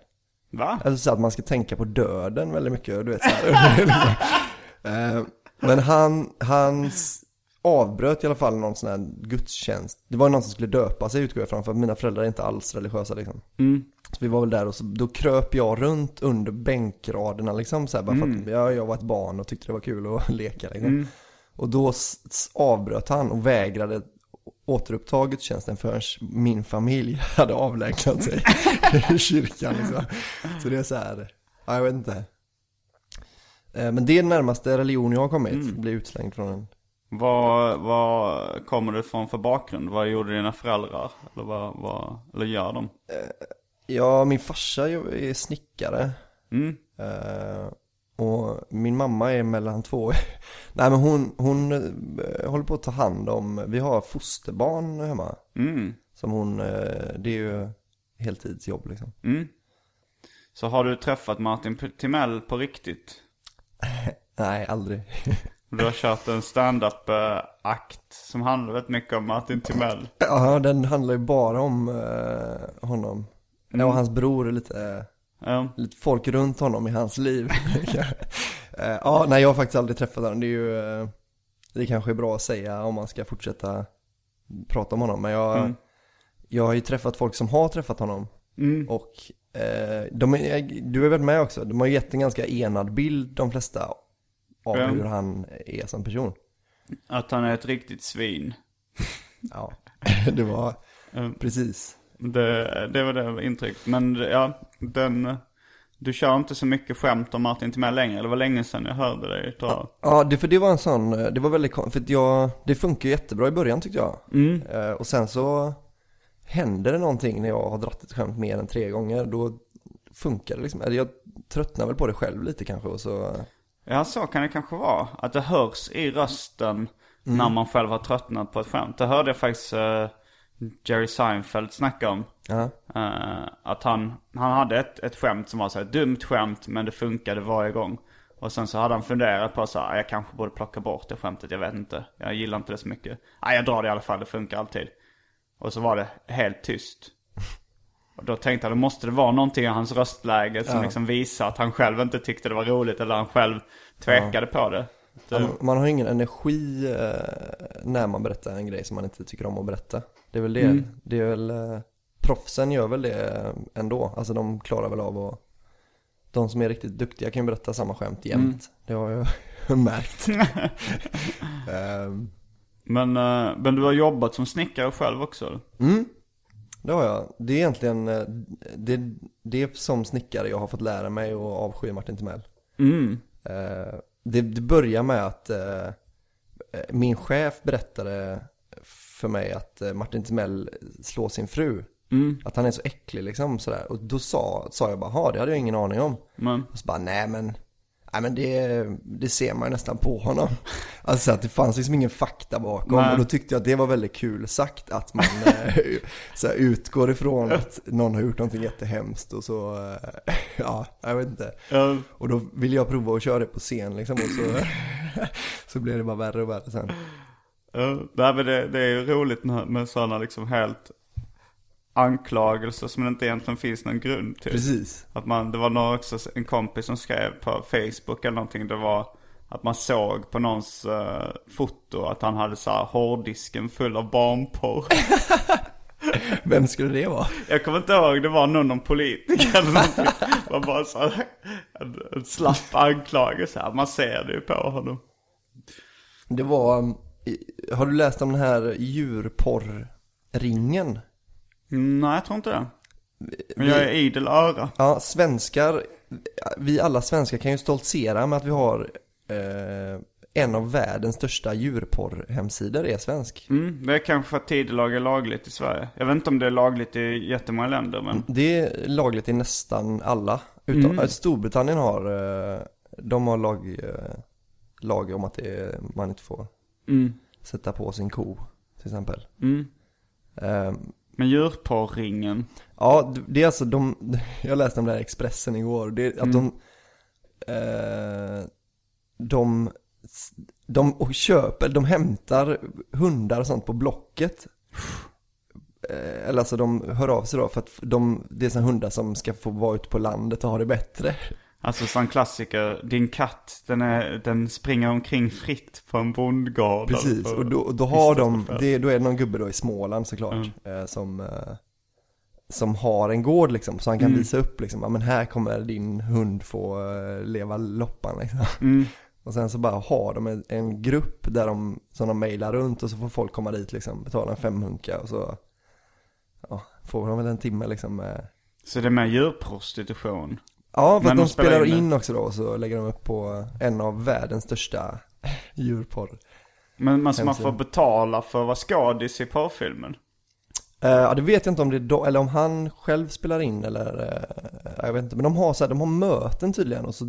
Va? Eller så att man ska tänka på döden väldigt mycket, du vet så här. Eh, Men han, han s- avbröt i alla fall någon sån här gudstjänst. Det var någon som skulle döpa sig utgår jag ifrån, för mina föräldrar är inte alls religiösa liksom. Mm. Så vi var väl där och så, då kröp jag runt under bänkraderna liksom så här, bara för att ja, jag var ett barn och tyckte det var kul att leka liksom. Mm. Och då avbröt han och vägrade återuppta gudstjänsten förrän min familj hade avlägsnat sig i kyrkan liksom. Så det är så här, ja, jag vet inte. Eh, Men det är den närmaste religion jag har kommit, bli utslängd från en. Vad, vad kommer det från för bakgrund? Vad gjorde dina föräldrar? Eller vad, vad eller gör de? Ja, min farsa är snickare. Mm. Eh, och min mamma är mellan två. Nej men hon, hon eh, håller på att ta hand om, vi har fosterbarn hemma. Mm. Som hon, eh, det är ju heltidsjobb liksom. Mm. Så har du träffat Martin Timell på riktigt? Nej, aldrig. Du har kört en stand-up-akt som handlar väldigt mycket om Martin Timell. Ja, den handlar ju bara om eh, honom. Ja, och hans bror är lite, Ja. lite folk runt honom i hans liv. Eh, ja, nej jag har faktiskt aldrig träffat honom. Det är ju, eh, det kanske är bra att säga om man ska fortsätta prata om honom. Men jag, Mm. jag har ju träffat folk som har träffat honom. Mm. Och eh, de är, du är väl med också? De har gett en ganska enad bild, de flesta, av Ja. hur han är som person. Att han är ett riktigt svin. Ja, det var Mm. precis. Det, det var det intrycket. Men ja, den, Du kör inte så mycket skämt om Martin Timell längre. Det var länge sedan jag hörde dig dra. Ja, det, för det var en sån, eh, det var väldigt för jag, det funkar jättebra i början tyckte jag. Eh, och sen så händer det någonting när jag har dratt ett skämt mer än tre gånger, då funkar det liksom. Eller jag tröttnar väl på det själv lite kanske och så, Ja, så kan det kanske vara. Att det hörs i rösten när man själv har tröttnat på ett skämt. Det hörde jag faktiskt eh, Jerry Seinfeld snacka om. ja. Eh, att han, han hade ett, ett skämt som var så här dumt skämt men det funkade varje gång. Och sen så hade han funderat på så här, jag kanske borde plocka bort det skämtet, jag vet inte. Jag gillar inte det så mycket. Nej, jag drar det i alla fall, det funkar alltid. Och så var det helt tyst. Och då tänkte jag, då måste det vara någonting i hans röstläge som liksom visar att han själv inte tyckte det var roligt eller han själv tvekade på det. Ja, man- man har ingen energi eh, när man berättar en grej som man inte tycker om att berätta. Det är väl det, det är väl, eh, proffsen gör väl det ändå. Alltså de klarar väl av att, de som är riktigt duktiga kan ju berätta samma skämt jämt. Det har jag märkt. Ehm, Men, eh, men du har jobbat som snickare själv också? eller? Mm, det har jag. Det är egentligen, eh, det, det är som snickare jag har fått lära mig att avsky Martin Timell. Mm. Eh, det, det börjar med att min chef berättade för mig att Martin Timell slår sin fru. Att han är så äcklig liksom sådär. Och då sa, sa jag bara, ha det hade jag ingen aning om. Men, Och så bara, nej men, nej men det, det ser man ju nästan på honom. Alltså att det fanns liksom ingen fakta bakom. Nej. Och då tyckte jag att det var väldigt kul sagt att man eh, så här, utgår ifrån att någon har gjort någonting jättehemskt och så, eh, ja, jag vet inte. eh, Och då ville jag prova att köra det på scen liksom och så, så blev det bara värre och värre sen. Uh, nej, men det, det är ju roligt med, med sådana liksom helt anklagelser som det inte egentligen finns någon grund till. Precis. Att man, det var någon också, en kompis som skrev på Facebook eller någonting. Det var att man såg på någons eh, foto att han hade så här hårddisken full av barnporr. Vem skulle det vara? Jag kommer inte ihåg, det var någon, någon politiker eller någonting. Var bara så här, en, en slapp anklagelse. här. Man ser det ju på honom. Det var, i- har du läst om den här djurporrringen? Mm, Nej, jag tror inte det. Men jag är idel öra. Ja, svenskar, vi alla svenskar kan ju stoltsera med att vi har eh, en av världens största djurporrhemsidor är svensk. Mm, det är kanske för att tidelag är lagligt i Sverige. Jag vet inte om det är lagligt i jättemånga länder men... Det är lagligt i nästan alla. Utom, äh, Storbritannien har, eh, de har lag, eh, lag om att det är, man inte får Mm, sätta på sin ko till exempel. mm. Eh, Men djurporrringen. Ja, det är alltså de, jag läste om det här Expressen igår, det är att de, eh, de, de och köper, de hämtar hundar och sånt på Blocket. Eh, eller alltså de hör av sig då för att de, det är sådana hundar som ska få vara ute på landet och ha det bättre. Alltså sån klassiker, din katt, den, är, den springer omkring fritt på en bondgård. Precis, Alltså, och då, då har de, det, då är det någon gubbe då i Småland såklart, eh, som, eh, som har en gård liksom, så han kan visa upp liksom, ja men här kommer din hund få eh, leva loppan liksom. Mm. Och sen så bara har de en, en grupp där de, som de mejlar runt och så får folk komma dit liksom, betala en femhunka och så, ja, får de väl en timme liksom Så det är med djurprostitution. Ja, för att de spelar spelar in in också då och så lägger de upp på en av världens största djurporr. Men man, så man får betala för att vara skådis i porrfilmen. Eh, Ja, det vet jag inte om det är då, eller om han själv spelar in eller, eh, jag vet inte. Men de har så här, de har möten tydligen och så,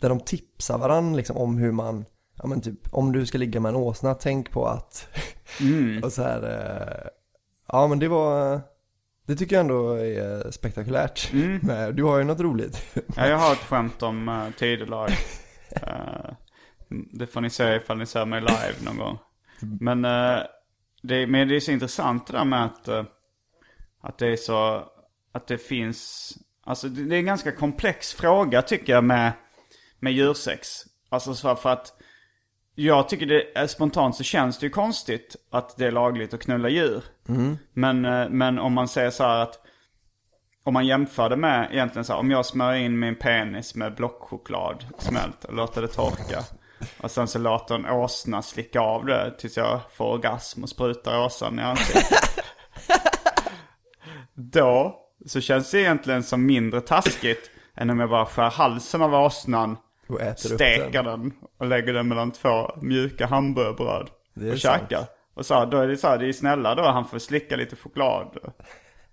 där de tipsar varandra liksom om hur man, ja men typ, om du ska ligga med en åsna, tänk på att, och så här, eh, ja men det var, det tycker jag ändå är spektakulärt. Men du har ju något roligt. Ja, jag har ett skämt om uh, tidelag. Eh, det får ni se ifall ni ser mig live någon gång. Men, eh, det, men det är så intressant det där med att, eh, att det är så, att det finns, alltså det, det är en ganska komplex fråga tycker jag med, med djursex. Alltså så för att jag tycker det är spontant så känns det ju konstigt att det är lagligt att knulla djur. Men, eh, men om man säger så här att om man jämför det med egentligen så här, om jag smörjer in min penis med blockchoklad smält och låter det torka. Och sen så låter en åsna slicka av det tills jag får orgasm och sprutar åsan i ansiktet. Då så känns det egentligen som mindre taskigt. än om jag bara skär halsen av åsnan, Och äter upp steker den. den och lägger den mellan två mjuka hamburgerbröd Det är och sant. käkar. Och så, då är det så här, det är snälla då, han får slicka lite choklad.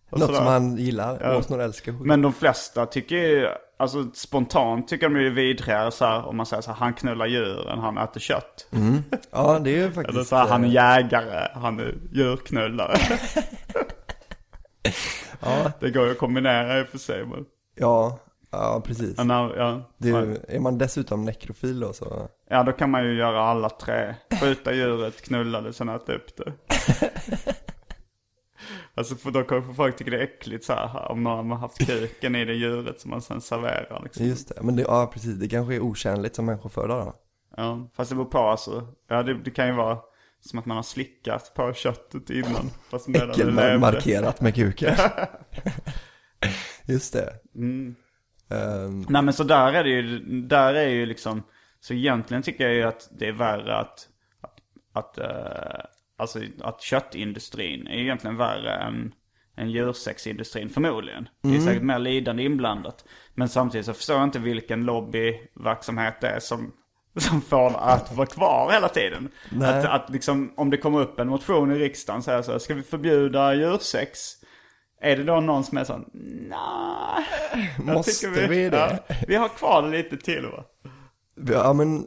Och Något sådär. som han gillar. Ja. Åsnor älskar choklad. Men de flesta tycker ju, alltså spontant tycker de är vidrigare så här, om man säger så här, han knullar djuren, han äter kött. Ja, det är ju faktiskt... Eller så här, han är eh, jägare, han är djurknullare. Ja, Det går ju att kombinera i och för sig. Men, ja, ja precis. när, ja, Det är, man dessutom nekrofil då så... ja, då kan man ju göra alla tre. Skjuta djuret, knulla det, sen äta upp det. Alltså för då kanske folk tycker det är äckligt så här, om någon har haft kuken i det djuret som man sen serverar liksom. Just det, men det, ja precis, det kanske är otjänligt som människoföda då. Ja, fast det beror på alltså. Ja, det, det kan ju vara som att man har slickat på köttet innan. Fast. Äckelmarkerat med kuken. Just det. Mm. Ehm, Nej men så där är det ju, där är ju liksom, så egentligen tycker jag ju att det är värre att, att, att eh, alltså att köttindustrin är egentligen värre än, än djursexindustrin förmodligen. Det är säkert mer lidande inblandat. Men samtidigt så förstår jag inte vilken lobbyverksamhet det är som, som får att vara kvar hela tiden. Nej. Att, att liksom, om det kommer upp en motion i riksdagen så här så här, ska vi förbjuda djursex? Är det då någon som är sån, jag Måste tycker vi det? Ja, vi har kvar lite till va? ja men,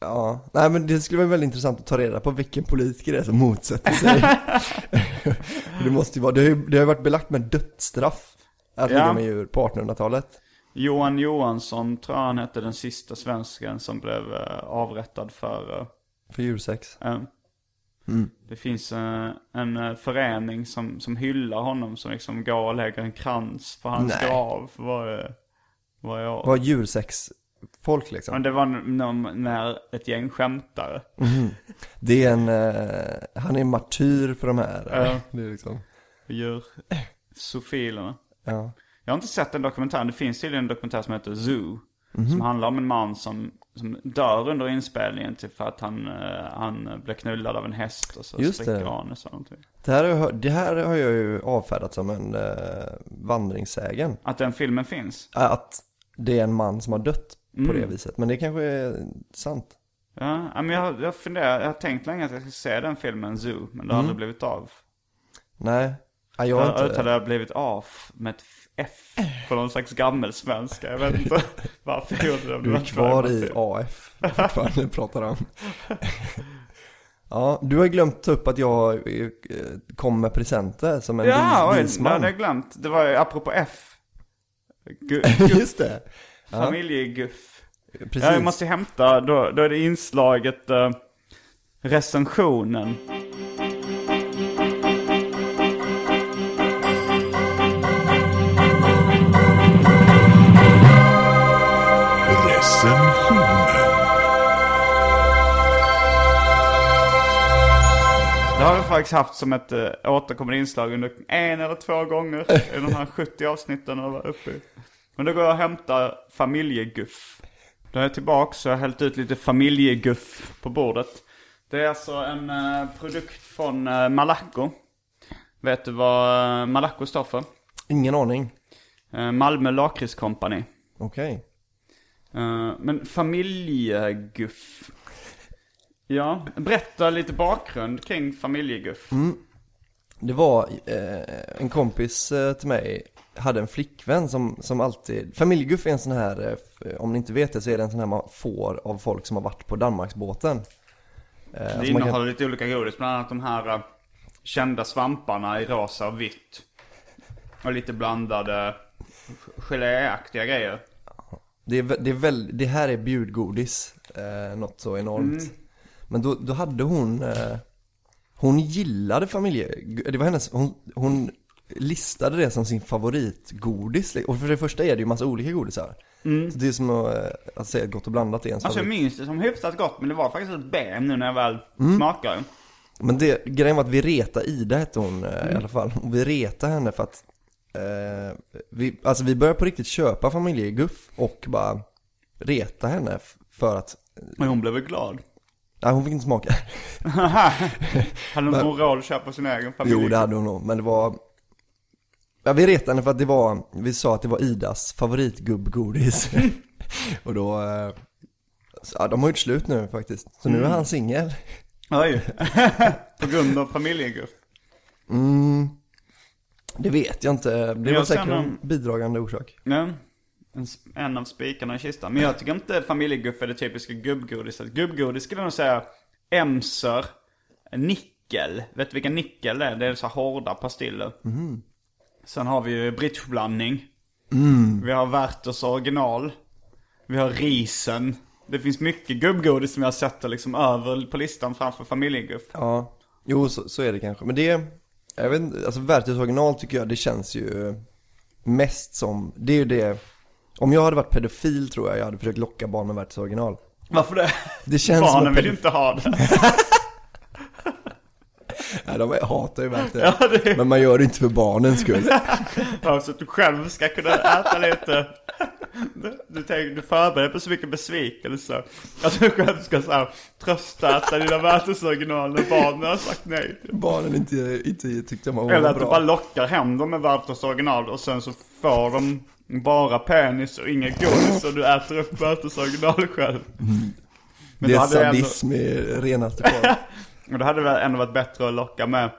ja, nej men det skulle vara väldigt intressant att ta reda på vilken politiker det är som motsätter sig. det måste ju vara, det har ju, det har varit belagt med dödsstraff att Ja. ligga med djur på 1800-talet. Johan Johansson tror jag han hette den sista svensken som blev eh, avrättad för eh, För djursex. Eh, Det finns eh, en eh, förening som, som hyllar honom som liksom går och lägger en krans på hans Nej. grav för varje, varje år. Vad djursex folk liksom. Men det var någon, när ett gäng skämtare. Det är en, eh, han är martyr för de här. Ja. Det är liksom, Djursofilerna. ja. Jag har inte sett den dokumentären. Det finns tydligen en dokumentär som heter Zoo. Som handlar om en man som, som dör under inspelningen till för att han, eh, han blev knullad av en häst och så Just spricker anus och någonting. Det här, har jag, det här har jag ju avfärdat som en eh, vandringssägen. Att den filmen finns. Att det är en man som har dött på Mm. det viset. Men det kanske är sant. Ja, men jag, jag funderar, jag har tänkt länge att jag ska se den filmen Zoo, men det har aldrig blivit av. Nej, ja, jag har Jag inte... det har blivit av med ett F på någon slags gammelsvenska. Jag vet inte varför jag gjorde det. Du är kvar i AF fortfarande pratar om. Ja, du har glömt ta upp att jag eh, kom med presenter som en Ja, vis, oj, vis det hade jag glömt. Det var ju apropå F. Gu- Just det. Ja, familjeguff. precis. Ja, jag måste hämta, då, då är det inslaget eh, recensionen. Recensionen. Det har vi faktiskt haft som ett uh, återkommande inslag under en eller två gånger i de här 70 avsnitten jag var uppe i. Men då går jag och hämtar familjeguff. Då är jag tillbaka så jag har hällt ut lite familjeguff på bordet. Det är alltså en eh, produkt från uh, Malaco. Vet du vad uh, Malaco står för? Ingen aning. Malmö Lakritskompani. Okej. Eh, men familjeguff. Ja, berätta lite bakgrund kring familjeguff. Det var eh, en kompis eh, till mig hade en flickvän som, som alltid, familjeguff är en sån här, eh, om ni inte vet det så är det en sån här man får av folk som har varit på Danmarksbåten. Eh, Det alltså kan- innehåller lite olika godis, bland annat de här kända svamparna i rosa och vitt. Och lite blandade geléaktiga grejer. Det, är, det, är väl, det här är bjudgodis, eh, något så enormt. Mm. Men då, då hade hon, eh, hon gillade familje, det var hennes, hon, hon listade det som sin favoritgodis. Och för det första är det ju massa olika godisar. Så det är som att, eh, att säga att gott och blandat är ens Alltså jag minns det som hyfsat gott, men det var faktiskt ett ben nu när jag väl Mm. smakar. Men det, grejen var att vi reta Ida hette hon eh, i alla fall. Och vi reta henne för att eh, vi, alltså vi började på riktigt köpa familjeguff och bara reta henne för att, Men hon blev väl glad. nej hon fick inte smaka. Hade hon råd att köpa sin egen familj? Jo det hade hon nog, men det var Ja, vi retade henne för att det var, vi sa att det var Idas favoritgubbgodis. och då, eh, ja, de har gjort slut nu faktiskt. Så nu är han singel. Oj. På grund av familjeguff. Mm, det vet jag inte. Det var säkert en bidragande orsak. Ja. En, en av spikarna i kistan. Men jag tycker inte familjeguff är det typiska gubbgodiset. Gubbgodis skulle jag nog säga emser, nickel. Vet du vilka nickel det är? Det är så hårda pastiller. Sen har vi ju bridgeblandning. Vi har Werthers original. Vi har risen. Det finns mycket gubbgodis som jag sätter liksom över på listan framför familjeguff. Ja, jo så, så är det kanske. Men det, jag vet inte, alltså Werthers original tycker jag, det känns ju mest som, det är ju det, om jag hade varit pedofil tror jag jag hade försökt locka barn med Werthers original. Varför det? Det känns Barnen en vill ju inte ha det. Nej, de hatar ju Werthers. Ja, det Men man gör det inte för barnens skull. Ja, så att du själv ska kunna äta lite. Du, du, tänker, du förbereder på så mycket besvikelse. Att du själv ska så här, trösta äta dina Werthers-original när barnen har sagt nej. Barnen inte, inte tyckte de var Eller att du bra. bara lockar hem dem med Werthers original och sen så får de bara penis och inget godis och du äter upp Werthers original själv. Men det är hade ändå- sadism i renaste form. Och då hade det väl ändå varit bättre att locka med.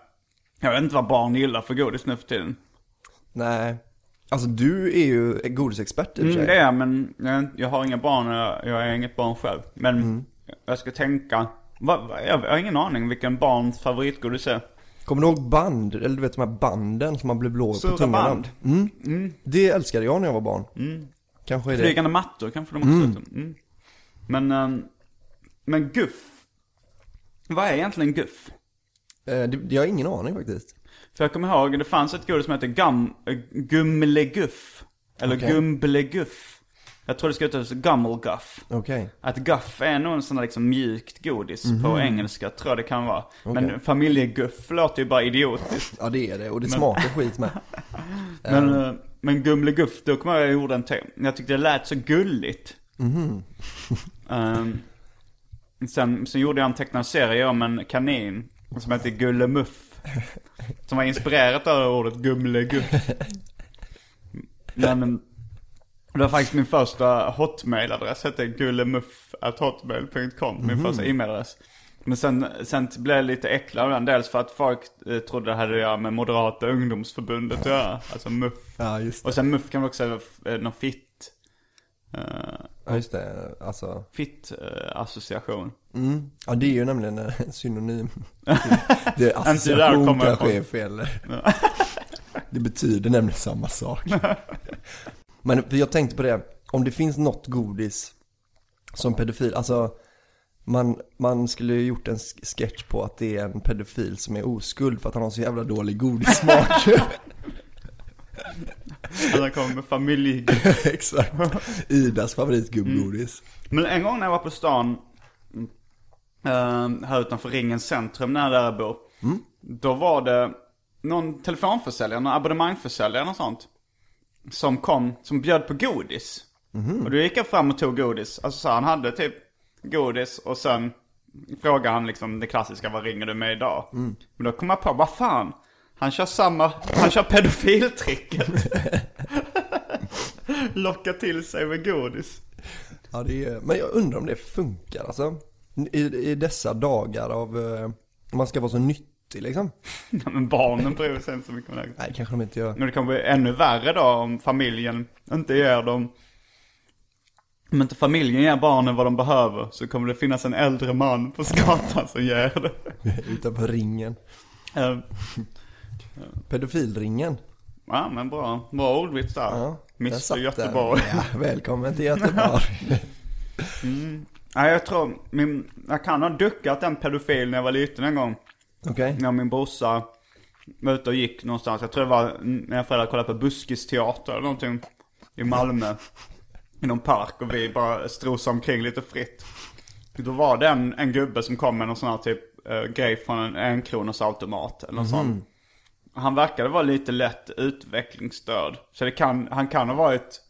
Jag vet inte vad barn gillar för godis nu för tiden. Nej. Alltså du är ju godisexpert i och för Mm, sig. det är jag, men jag, jag har inga barn och jag, jag är inget barn själv. Men Mm. jag ska tänka. Va, va, jag har ingen aning vilken barns favoritgodis är. Kommer du ihåg band? Eller du vet de här banden som man blir blå Sura på tungan band. Mm. Det älskade jag när jag var barn. Kanske är det. Flygande mattor kanske de också heter. Mm. Men, ehm, men guff. Vad är egentligen guff? Eh, det, det har jag ingen aning faktiskt. För jag kommer ihåg, det fanns ett godis som hette gum, äh, Gumleguff. Eller Okej. Gumbleguff. Jag tror det ska uttalas Gummelguff. Okej. Att guff är nog en sån där liksom mjukt godis Mhm. på engelska, tror jag det kan vara. Men familjeguff låter ju bara idiotiskt. Ja det är det. Och det smakar skit med. Men, eh, men Gumleguff, då kommer jag ihåg jag gjorde en. Jag tyckte det lät så gulligt. Mhm. Ehm, sen, sen gjorde jag en tecknad serie om en kanin som hette Gullemuff. Som var inspirerat av ordet Gumleguff. Men det var faktiskt min första hotmailadress, hette gullemuff.hotmail.com, min första e-mailadress. Men sen, sen blev jag lite äcklad av den, dels för att folk eh, trodde det hade att göra med Moderata ungdomsförbundet att göra, alltså muff. Ja. Och sen muff kan vara också eh, någon fitt, Ja just det. Alltså. fitt eh, association. Mm. Ja det är ju nämligen en synonym. Det är association kanske är fel. Det betyder nämligen samma sak. Men jag tänkte på det, om det finns något godis som pedofil, alltså man, man skulle ju gjort en sk- sketch på att det är en pedofil som är oskuld för att han har så jävla dålig godissmak. Alla kommer med familj. Exakt. Idas favoritgubbgodis. Men en gång när jag var på stan, uh, här utanför Ringens centrum, när där jag bor. Då var det någon telefonförsäljare, någon abonnemangförsäljare och sånt. Som kom, som bjöd på godis. Och då gick jag fram och tog godis. Alltså så han hade typ godis och sen frågade han liksom det klassiska, vad ringer du med idag? Men då kom jag på, vad fan? Han kör samma, han kör pedofiltricket. Locka till sig med godis. Ja, det är, men jag undrar om det funkar alltså. I, i dessa dagar av, eh, man ska vara så nyttig liksom. Ja, men barnen bryr sig inte så mycket om det. Nej, kanske de inte gör. Men det kan bli ännu värre då om familjen inte ger dem... Om inte familjen ger barnen vad de behöver så kommer det finnas en äldre man på gatan som ger det. Utanför ringen. Pedofilringen. Ja men bra, bra ordvits där. Ja, Mr. Göteborg. Ja, välkommen till Göteborg. Nej jag tror, min, jag kan ha duckat en pedofil när jag var liten en gång. Okej. När min brorsa var ute och gick någonstans. Jag tror det var när jag föräldrar kollade på Buskisteater eller någonting. I Malmö. I någon park och vi bara strosade omkring lite fritt. Då var det en, en gubbe som kom med någon sån här typ eh, grej från en enkronors automat eller någon sån. Han verkade vara lite lätt utvecklingsstörd. Så det kan, han kan ha varit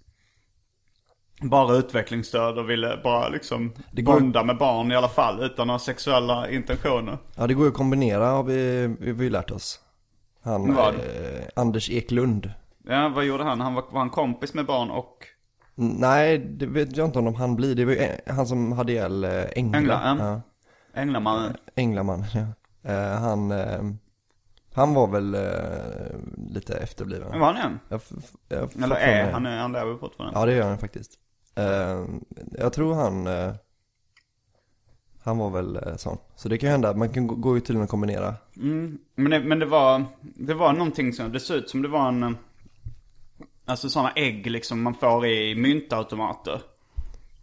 bara utvecklingsstörd och ville bara liksom Det går- bonda med barn i alla fall utan några sexuella intentioner. Ja, det går ju att kombinera har vi, vi lärt oss. Han, eh, Anders Eklund. Ja, vad gjorde han? Han var, var han kompis med barn och Nej, det vet jag inte om han blir. Det var ju han som hade ihjäl eh, Engla. Ängla, ja. ja. Änglamannen? Änglamannen, ja. Eh, han, eh, han var väl eh, lite efterbliven. Var han? Jag, jag Eller är han? är- Han lever fortfarande? Ja, det gör han faktiskt. Eh, jag tror han, eh, han var väl eh, sån. Så det kan ju hända, man kan gå, gå ut till och kombinera. Mm. Men, det, men det var, det var någonting som, det såg ut som det var en, eh, alltså sådana ägg liksom man får i myntautomater.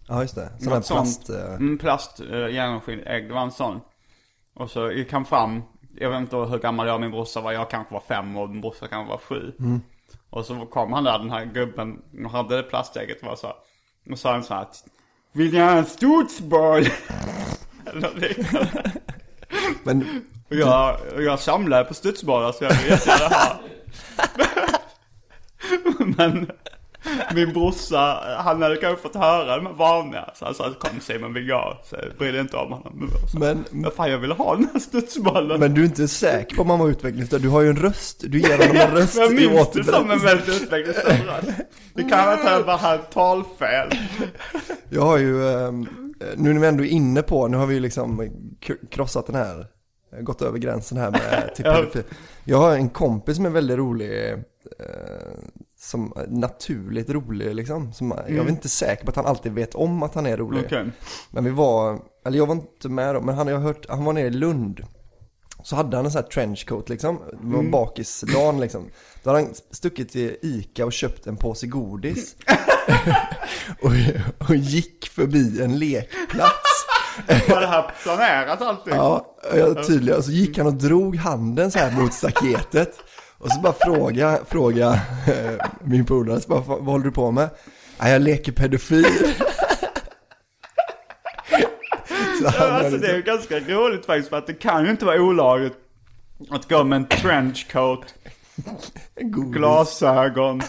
Ja, just det. Här Något sånt. plast. Eh, Mm, plast, äh, genomskinlig det var en sån. Och så gick han fram, jag vet inte hur gammal jag och min brorsa var, jag kanske var fem och min brorsa kanske var sju. Mm. Och så kom han där, den här gubben, och hade det plastägget och så här, och sa han så här, vill ni ha en studsboll? Eller liknande. men Och jag, och jag samlar på studsbollar så jag vill jättegärna ha. Men min brorsa, han hade kanske fått höra de här vanliga. Så han sa, kom Simon vi går. Så jag brydde inte om honom. Men- Men fan jag ville ha den här studsbollen. Men du är inte säker på om han var utvecklingsstörd, du har ju en röst, du ger honom en röst jag i minns det som en väldigt utvecklingsstörd röst. Det kan vara att jag bara hade talfel. Jag har ju, ehm, nu när vi ändå är inne på, nu har vi ju liksom krossat den här, gått över gränsen här med till Ja. pedofil. Jag har en kompis som är väldigt rolig, eh, som naturligt rolig liksom. Som, Jag är inte säker på att han alltid vet om att han är rolig. Okej. Men vi var, eller jag var inte med då, men han, jag har hört, han var nere i Lund. Så hade han en sån här trenchcoat liksom, det var bakisdagen liksom. Då hade han stuckit till Ica och köpt en påse godis. och, och gick förbi en lekplats. Var det här planerat allting? Ja, tydligen. Så gick han och drog handen så här mot staketet. Och så bara fråga, fråga eh, min polare, vad håller du på med? "Nej, jag leker pedofil. Alltså liksom- det är ju ganska roligt faktiskt för att det kan ju inte vara olagligt att gå med en trenchcoat, godis. glasögon,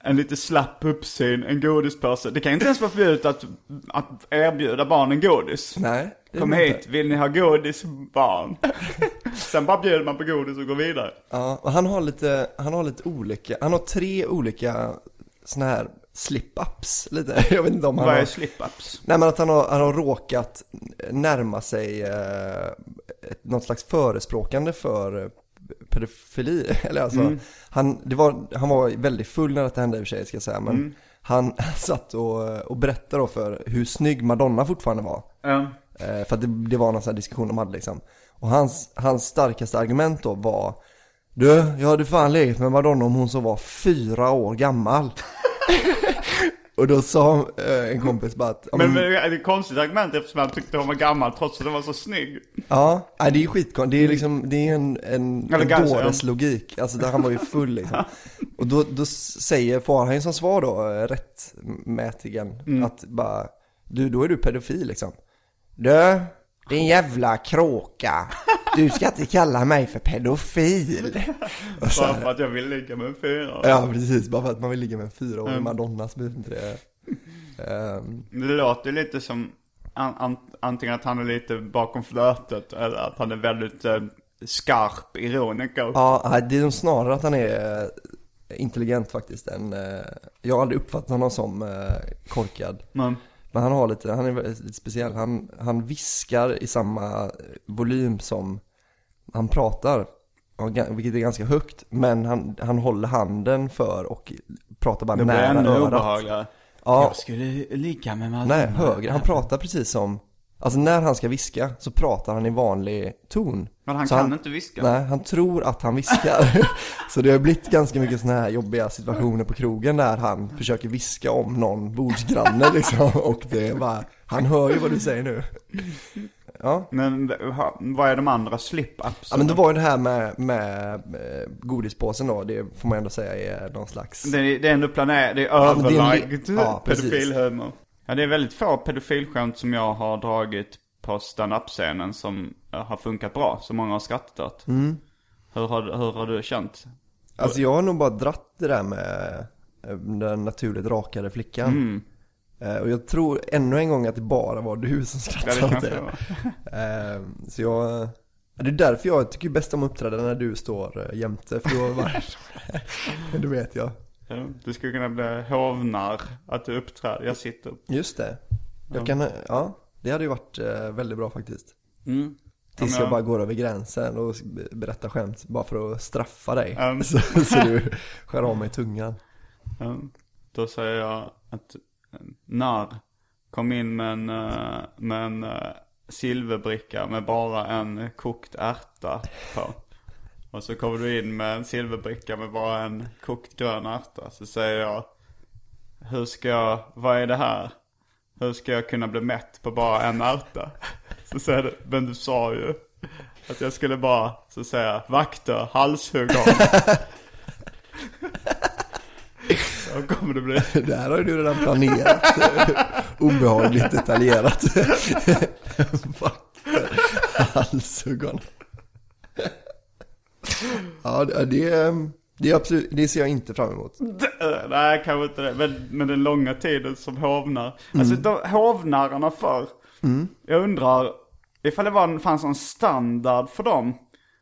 en lite slapp uppsyn, en godispåse. Det kan inte ens vara förbjudet att, att erbjuda barnen godis. Nej, Kom hit, inte. vill ni ha godis barn? Sen bara bjuder man på godis och går vidare. Ja, och han har lite, han har lite olika, han har tre olika såna här slip-ups lite. Jag vet inte om han Vad är har... slip-ups? Nej men att han har, han har råkat närma sig eh, ett, något slags förespråkande för eh, pedofili. Eller alltså, han, det var, han var väldigt full när detta hände i och för sig ska jag säga. Men han satt och, och berättade då för hur snygg Madonna fortfarande var. Ja. Eh, för att det, det var någon sån här diskussion de hade liksom. Och hans, hans starkaste argument då var Du, jag hade fan legat med Madonna om hon så var fyra år gammal. och då sa eh, en kompis bara att, Men, men, det är ett konstigt argument eftersom han tyckte hon var gammal trots att hon var så snygg. ja, nej, det är skitkonstigt. Det är liksom, det är en, en, Eller en dåres logik. Alltså där han var ju full liksom. Och då, då säger, får han ju som svar då, eh, rättmätigen, Mm. att bara, du, då är du pedofil liksom. Du, din jävla kråka. Du ska inte kalla mig för pedofil. Bara för att jag vill ligga med en fyra. ja, precis. Bara för att man vill ligga med en fyraårig Mm. Madonna blir inte det... Ehm, Det låter lite som an, an, antingen att han är lite bakom flötet eller att han är väldigt eh, skarp ironiker. ja, det är nog snarare att han är eh, intelligent faktiskt än... eh, Jag har aldrig uppfattat honom som eh, korkad. Men, Men han har lite, han är lite speciell. Han, han viskar i samma volym som han pratar. Vilket är ganska högt. Men han, han håller handen för och pratar bara det blir nära ännu örat. obehagligare. Ja, Jag skulle ligga med Madonna. nej högre. Han pratar precis som, alltså när han ska viska så pratar han i vanlig ton. Men han Så kan inte viska. Nej, han tror att han viskar. så det har blivit ganska mycket sådana här jobbiga situationer på krogen där han försöker viska om någon bordsgranne liksom. Och det är bara, han hör ju vad du säger nu. Ja. Men vad är de andra slip-upsen? Ja men det var ju det här med, med eh, godispåsen då, det får man ändå säga är någon slags det, är, det är ändå planerat, det är överlagd Ja, precis. pedofilhumor. Ja, det är väldigt få pedofilskämt som jag har dragit på stand-up-scenen som eh, har funkat bra, som många har skrattat åt. Mm. Hur, har, hur har du känt? Alltså jag har nog bara dratt det där med eh, den naturligt rakade flickan Mm. Eh, Och jag tror ännu en gång att det bara var du som skrattade det åt det det Så jag, ja, det är därför jag tycker bäst om att uppträda när du står jämte, för då var Du vet jag, Ja, Du skulle kunna bli hovnar, att du uppträder. Jag sitter. Just det. Jag kan, ja, det hade ju varit eh, väldigt bra faktiskt. Mm. Tills jag jag- bara går över gränsen och berättar skämt bara för att straffa dig. Mm. Så, så du skär av mig tungan. Ja, då säger jag att när kom in med en, eh, med en eh, silverbricka med bara en kokt ärta på. Och så kommer du in med en silverbricka med bara en kokt grön ärta. Så säger jag, hur ska jag, vad är det här? Hur ska jag kunna bli mätt på bara en ärta? Så säger du, men du sa ju att jag skulle bara, så säger jag, vakter, halshugg honom. Så kommer det bli. Det här har ju du redan planerat. Obehagligt detaljerat. Vakter, halshuggarna. Ja, det, det, absolut, det ser jag inte fram emot. Nej, kanske inte det. Men, men den långa tiden som hovnar. Alltså de, hovnararna förr. Jag undrar ifall det var, fanns någon standard för dem.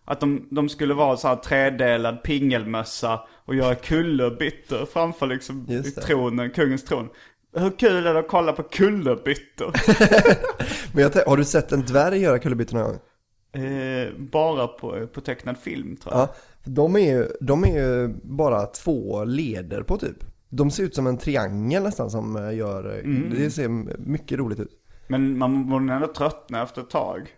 Att de, de skulle vara så här tredelad pingelmössa och göra kullerbyttor framför liksom tronen, kungens tron. Hur kul är det att kolla på kullerbyttor? Men jag, har du sett en dvärg göra kullerbyttor någon gång? eh, bara på, på tecknad film tror jag. Ja, för de är, ju, de är ju bara två leder på typ. De ser ut som en triangel nästan som eh, gör, eh, det ser mycket roligt ut. Men man borde ändå tröttna efter ett tag.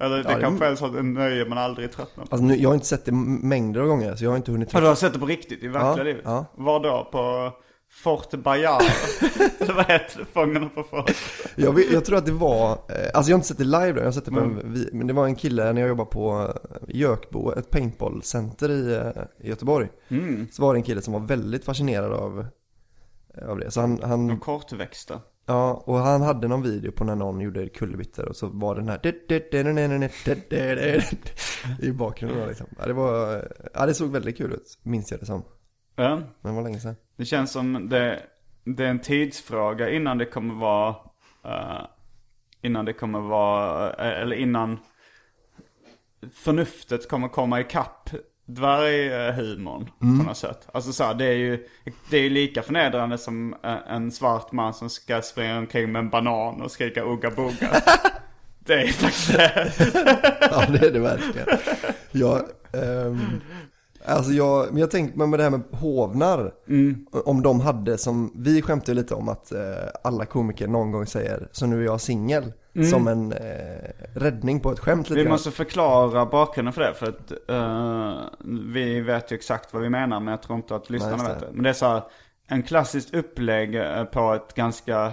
Eller det Ja, kanske är så att en nöje man aldrig tröttnar på. Alltså nu, jag har inte sett det mängder av gånger så jag har inte hunnit Har du sett det på riktigt i verkliga Ja, livet? ja. Var då? På Fort Bayard? Eller vad heter det? Fångarna på Fort? Jag, vet, jag tror att det var, eh, alltså jag har inte sett det live då, jag har sett det på Mm. en, men det var en kille när jag jobbade på eh, Jökbo, ett paintballcenter i, eh, i Göteborg. Mm. Så var det en kille som var väldigt fascinerad av, eh, av det. Så han, han, De kortväxta. ja, och han hade någon video på när någon gjorde kullerbyttor och så var den här i bakgrunden liksom. Ja, det var, ja det såg väldigt kul ut, minns jag det som. Ja. Men det var länge sedan. Det känns som det, det är en tidsfråga innan det kommer vara, eh, innan det kommer vara, eh, eller innan förnuftet kommer komma ikapp dvärghumorn på något sätt. Alltså så här, det är ju, det är lika förnedrande som eh, en svart man som ska springa omkring med en banan och skrika ugga bugga. Det är faktiskt det. Ja det är det verkligen. Jag, ehm, alltså jag, men jag tänkte men med det här med hovnar. Om de hade som, vi skämtade lite om att eh, alla komiker någon gång säger så nu är jag singel. Som en eh, räddning på ett skämt lite Vi grann. måste förklara bakgrunden för det. För att eh, vi vet ju exakt vad vi menar men jag tror inte att lyssnarna Nej, vet det. Men det är så här, en klassiskt upplägg eh, på ett ganska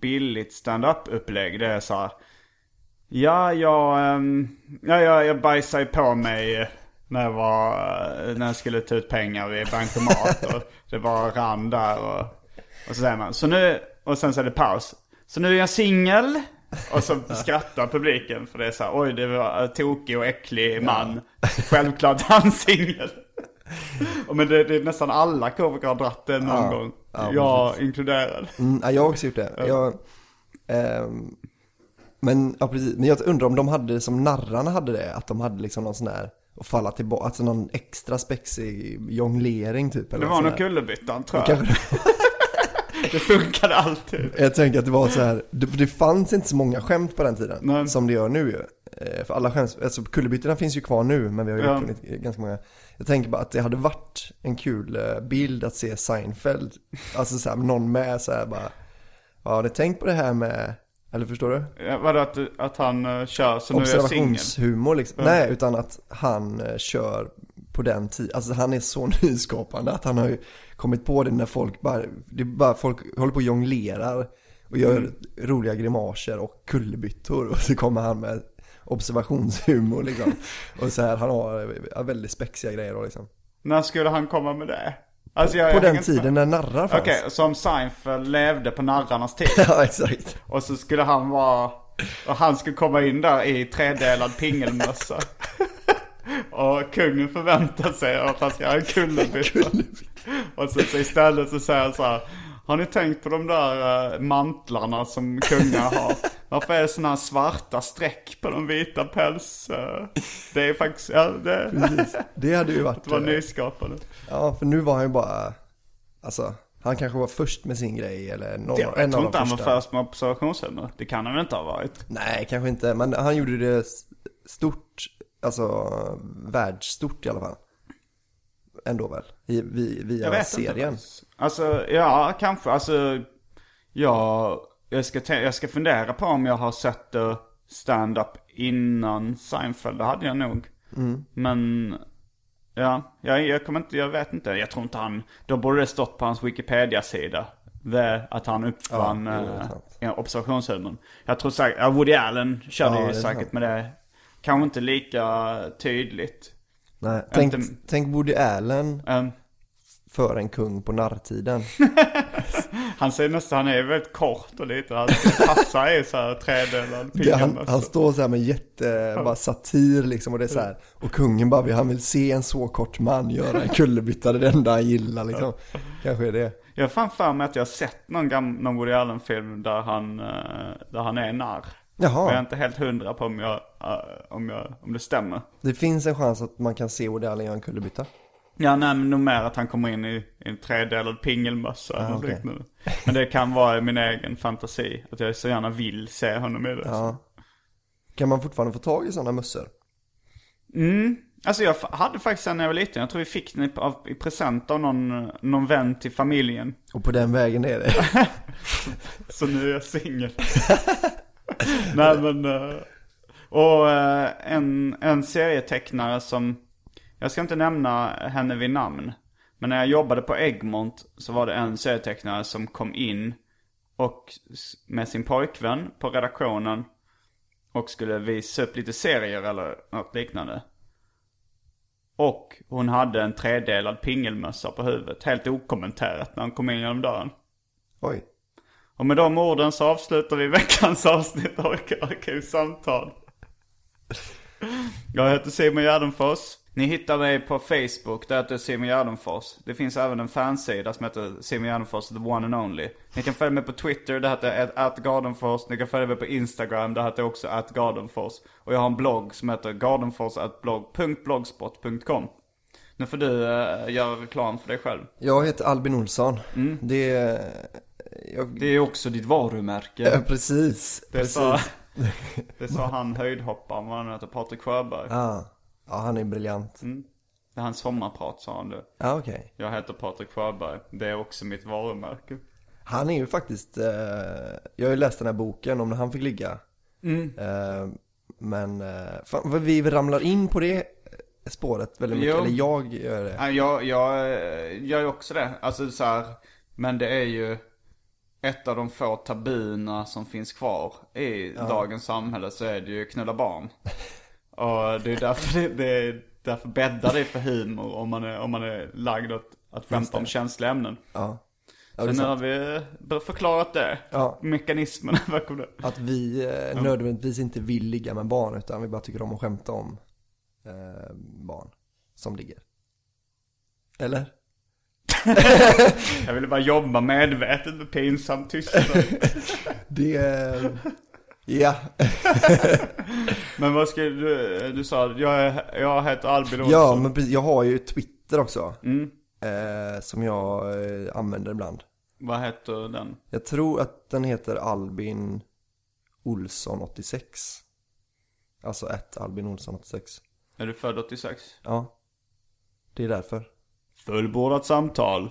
billigt stand-up upplägg. Det är så här, ja jag, ehm, ja, jag, jag bajsade på mig när jag, var, eh, när jag skulle ta ut pengar i bankomat. och det bara rann där och, och så säger man, så nu, och sen så är det paus. Så nu är jag singel. Och så skrattar publiken för det är så här, oj det var en tokig och äcklig man. Självklart han singel. Men det, det är nästan alla komiker har dratt det någon Ja, gång. ja, jag inkluderad. Mm, ja, jag har också gjort det. Jag, ehm, men, ja, precis. men jag undrar om de hade det som narrarna hade det, att de hade liksom någon sån här att falla tillbaka, alltså någon extra spexig jonglering typ. Eller Det var nog kullerbyttan tror jag. Det funkade alltid. jag tänker att det var så här, det, det fanns inte så många skämt på den tiden Nej. som det gör nu ju. Eh, För alla skämt, alltså kullerbyttorna finns ju kvar nu men vi har ju Ja. uppfunnit ganska många. Jag tänker bara att det hade varit en kul eh, bild att se Seinfeld, alltså så här, någon med så här bara, ja ni tänkt på det här med, eller förstår du? Ja, Vadå att, att han uh, kör så nu är jag? Observationshumor liksom. Nej, utan att han eh, kör på den tiden. Alltså han är så nyskapande att han har ju kommit på det när folk bara, det bara folk håller på och jonglerar och gör Mm. roliga grimaser och kullerbyttor och så kommer han med observationshumor liksom. Och så här, han har eh, väldigt spexiga grejer då liksom. När skulle han komma med det? Alltså, jag, På jag den inte tiden när narrar fanns. Okej, som Seinfeld levde på narrarnas tid. Ja, exakt. Och så skulle han vara, och han skulle komma in där i tredelad pingelmössa. och kungen förväntar sig att han ska ha en kullerbytta. och så, så istället så säger han så här. Har ni tänkt på de där uh, mantlarna som kungar har? Varför är det sådana svarta streck på de vita päls? det är faktiskt, ja det, Det hade ju varit, det var eh, nyskapande. ja för nu var han ju bara Alltså, han kanske var först med sin grej eller någon, Jag en tror av inte han var först med observationshumor. Det kan han väl inte ha varit? Nej, kanske inte. Men han gjorde det stort, alltså världsstort i alla fall. Ändå väl? I, vi, via Jag vet serien. inte. Alltså, ja, kanske. Alltså, ja, jag ska, jag ska fundera på om jag har sett uh, stand-up innan Seinfeld. Det hade jag nog. Men, ja, jag, jag kommer inte, jag vet inte. Jag tror inte han, då borde det stått på hans Wikipedia-sida. Det, att han uppfann Ja, det ja, observationshumorn. Jag tror säkert, ja, Woody Allen körde Ja, ju det säkert sant. med det. Kanske inte lika tydligt. Nej, tänk, Inte- tänk Woody Allen Um, för en kung på narrtiden. Han ser nästan, han är väldigt kort och lite, han passar i så här tredelad Det, han, han står så här med jätte, bara satir liksom och det är så här. Och kungen bara, han vill se en så kort man göra en kullerbytta, det är det enda han gillar liksom. Kanske är det. Jag har fan för mig att jag har sett någon, gam, någon Woody Allen-film där han, eh, där han är narr. Och jag är Jaha, inte helt hundra på om, jag, eh, om, jag, om det stämmer. det finns en chans att man kan se Woody Allen göra en kullerbytta. Ja, nej men nog mer att han kommer in i, i en tredelad pingelmössa okej. liknande. Men det kan vara min egen fantasi. Att jag så gärna vill se honom i det. Ja. Kan man fortfarande få tag i sådana mössor? Mm. Alltså jag hade faktiskt en när jag var liten. Jag tror vi fick den i present av någon, någon vän till familjen. Och på den vägen är det. Så nu är jag singel. Nej men. eh, Och eh, en, en serietecknare som. Jag ska inte nämna henne vid namn. Men när jag jobbade på Egmont så var det en serietecknare som kom in. Och med sin pojkvän på redaktionen. Och skulle visa upp lite serier eller något liknande. Och hon hade en tredelad pingelmössa på huvudet. Helt okommenterat när hon kom in genom dörren. Oj. Och med de orden så avslutar vi veckans avsnitt av Arkivsamtal. Jag heter Simon Gärdenfors. Ni hittar mig på Facebook, där heter Simon Gärdenfors. Det finns även en fansida som heter Simon Gärdenfors, the one and only. Ni kan följa mig på Twitter, där heter atgardenfors. Ni kan följa mig på Instagram, där heter också atgardenfors. Och jag har en blogg som heter gardenfors.blogg.blogspot.com. Nu får du uh, göra reklam för dig själv. Jag heter Albin Olsson. Det är... Jag, Det är också ditt varumärke. Ja, precis. Det precis. sa, det sa han höjdhopparen, vad han heter, Patrik Sjöberg. Ah. Ja, han är briljant. Det är hans sommarprat sa han det. Ja, okej. Jag heter Patrik Sjöberg, det är också mitt varumärke. Han är ju faktiskt, eh, jag har ju läst den här boken om när han fick ligga. Mm. Eh, men, eh, fan, vi ramlar in på det spåret väldigt mycket, Jo. eller jag gör det. Ja, Jag, jag eh, gör ju också det. Alltså så här, men det är ju ett av de få tabuna som finns kvar i dagens samhälle så är det ju knulla barn. Och det är därför det, det är därför bäddar det för humor om man är, om man är lagd att, att skämta om känsliga ämnen. Ja. Ja, är nu har vi förklarat det. Ja. Mekanismerna bakom det. Att vi eh, nödvändigtvis inte vill ligga med barn utan vi bara tycker om att skämta om eh, barn som ligger. Eller? Jag ville bara jobba medvetet med pinsam tystnad. Det, ja. Men vad ska du, du sa, jag, jag heter Albin Olsson. ja, men jag har ju Twitter också. Mm. Eh, som jag eh, använder ibland. Vad heter den? Jag tror att den heter Albin Olsson 86. Alltså ett Albin Olsson 86. Är du född 86? Ja. Det är därför. Fullbordat samtal.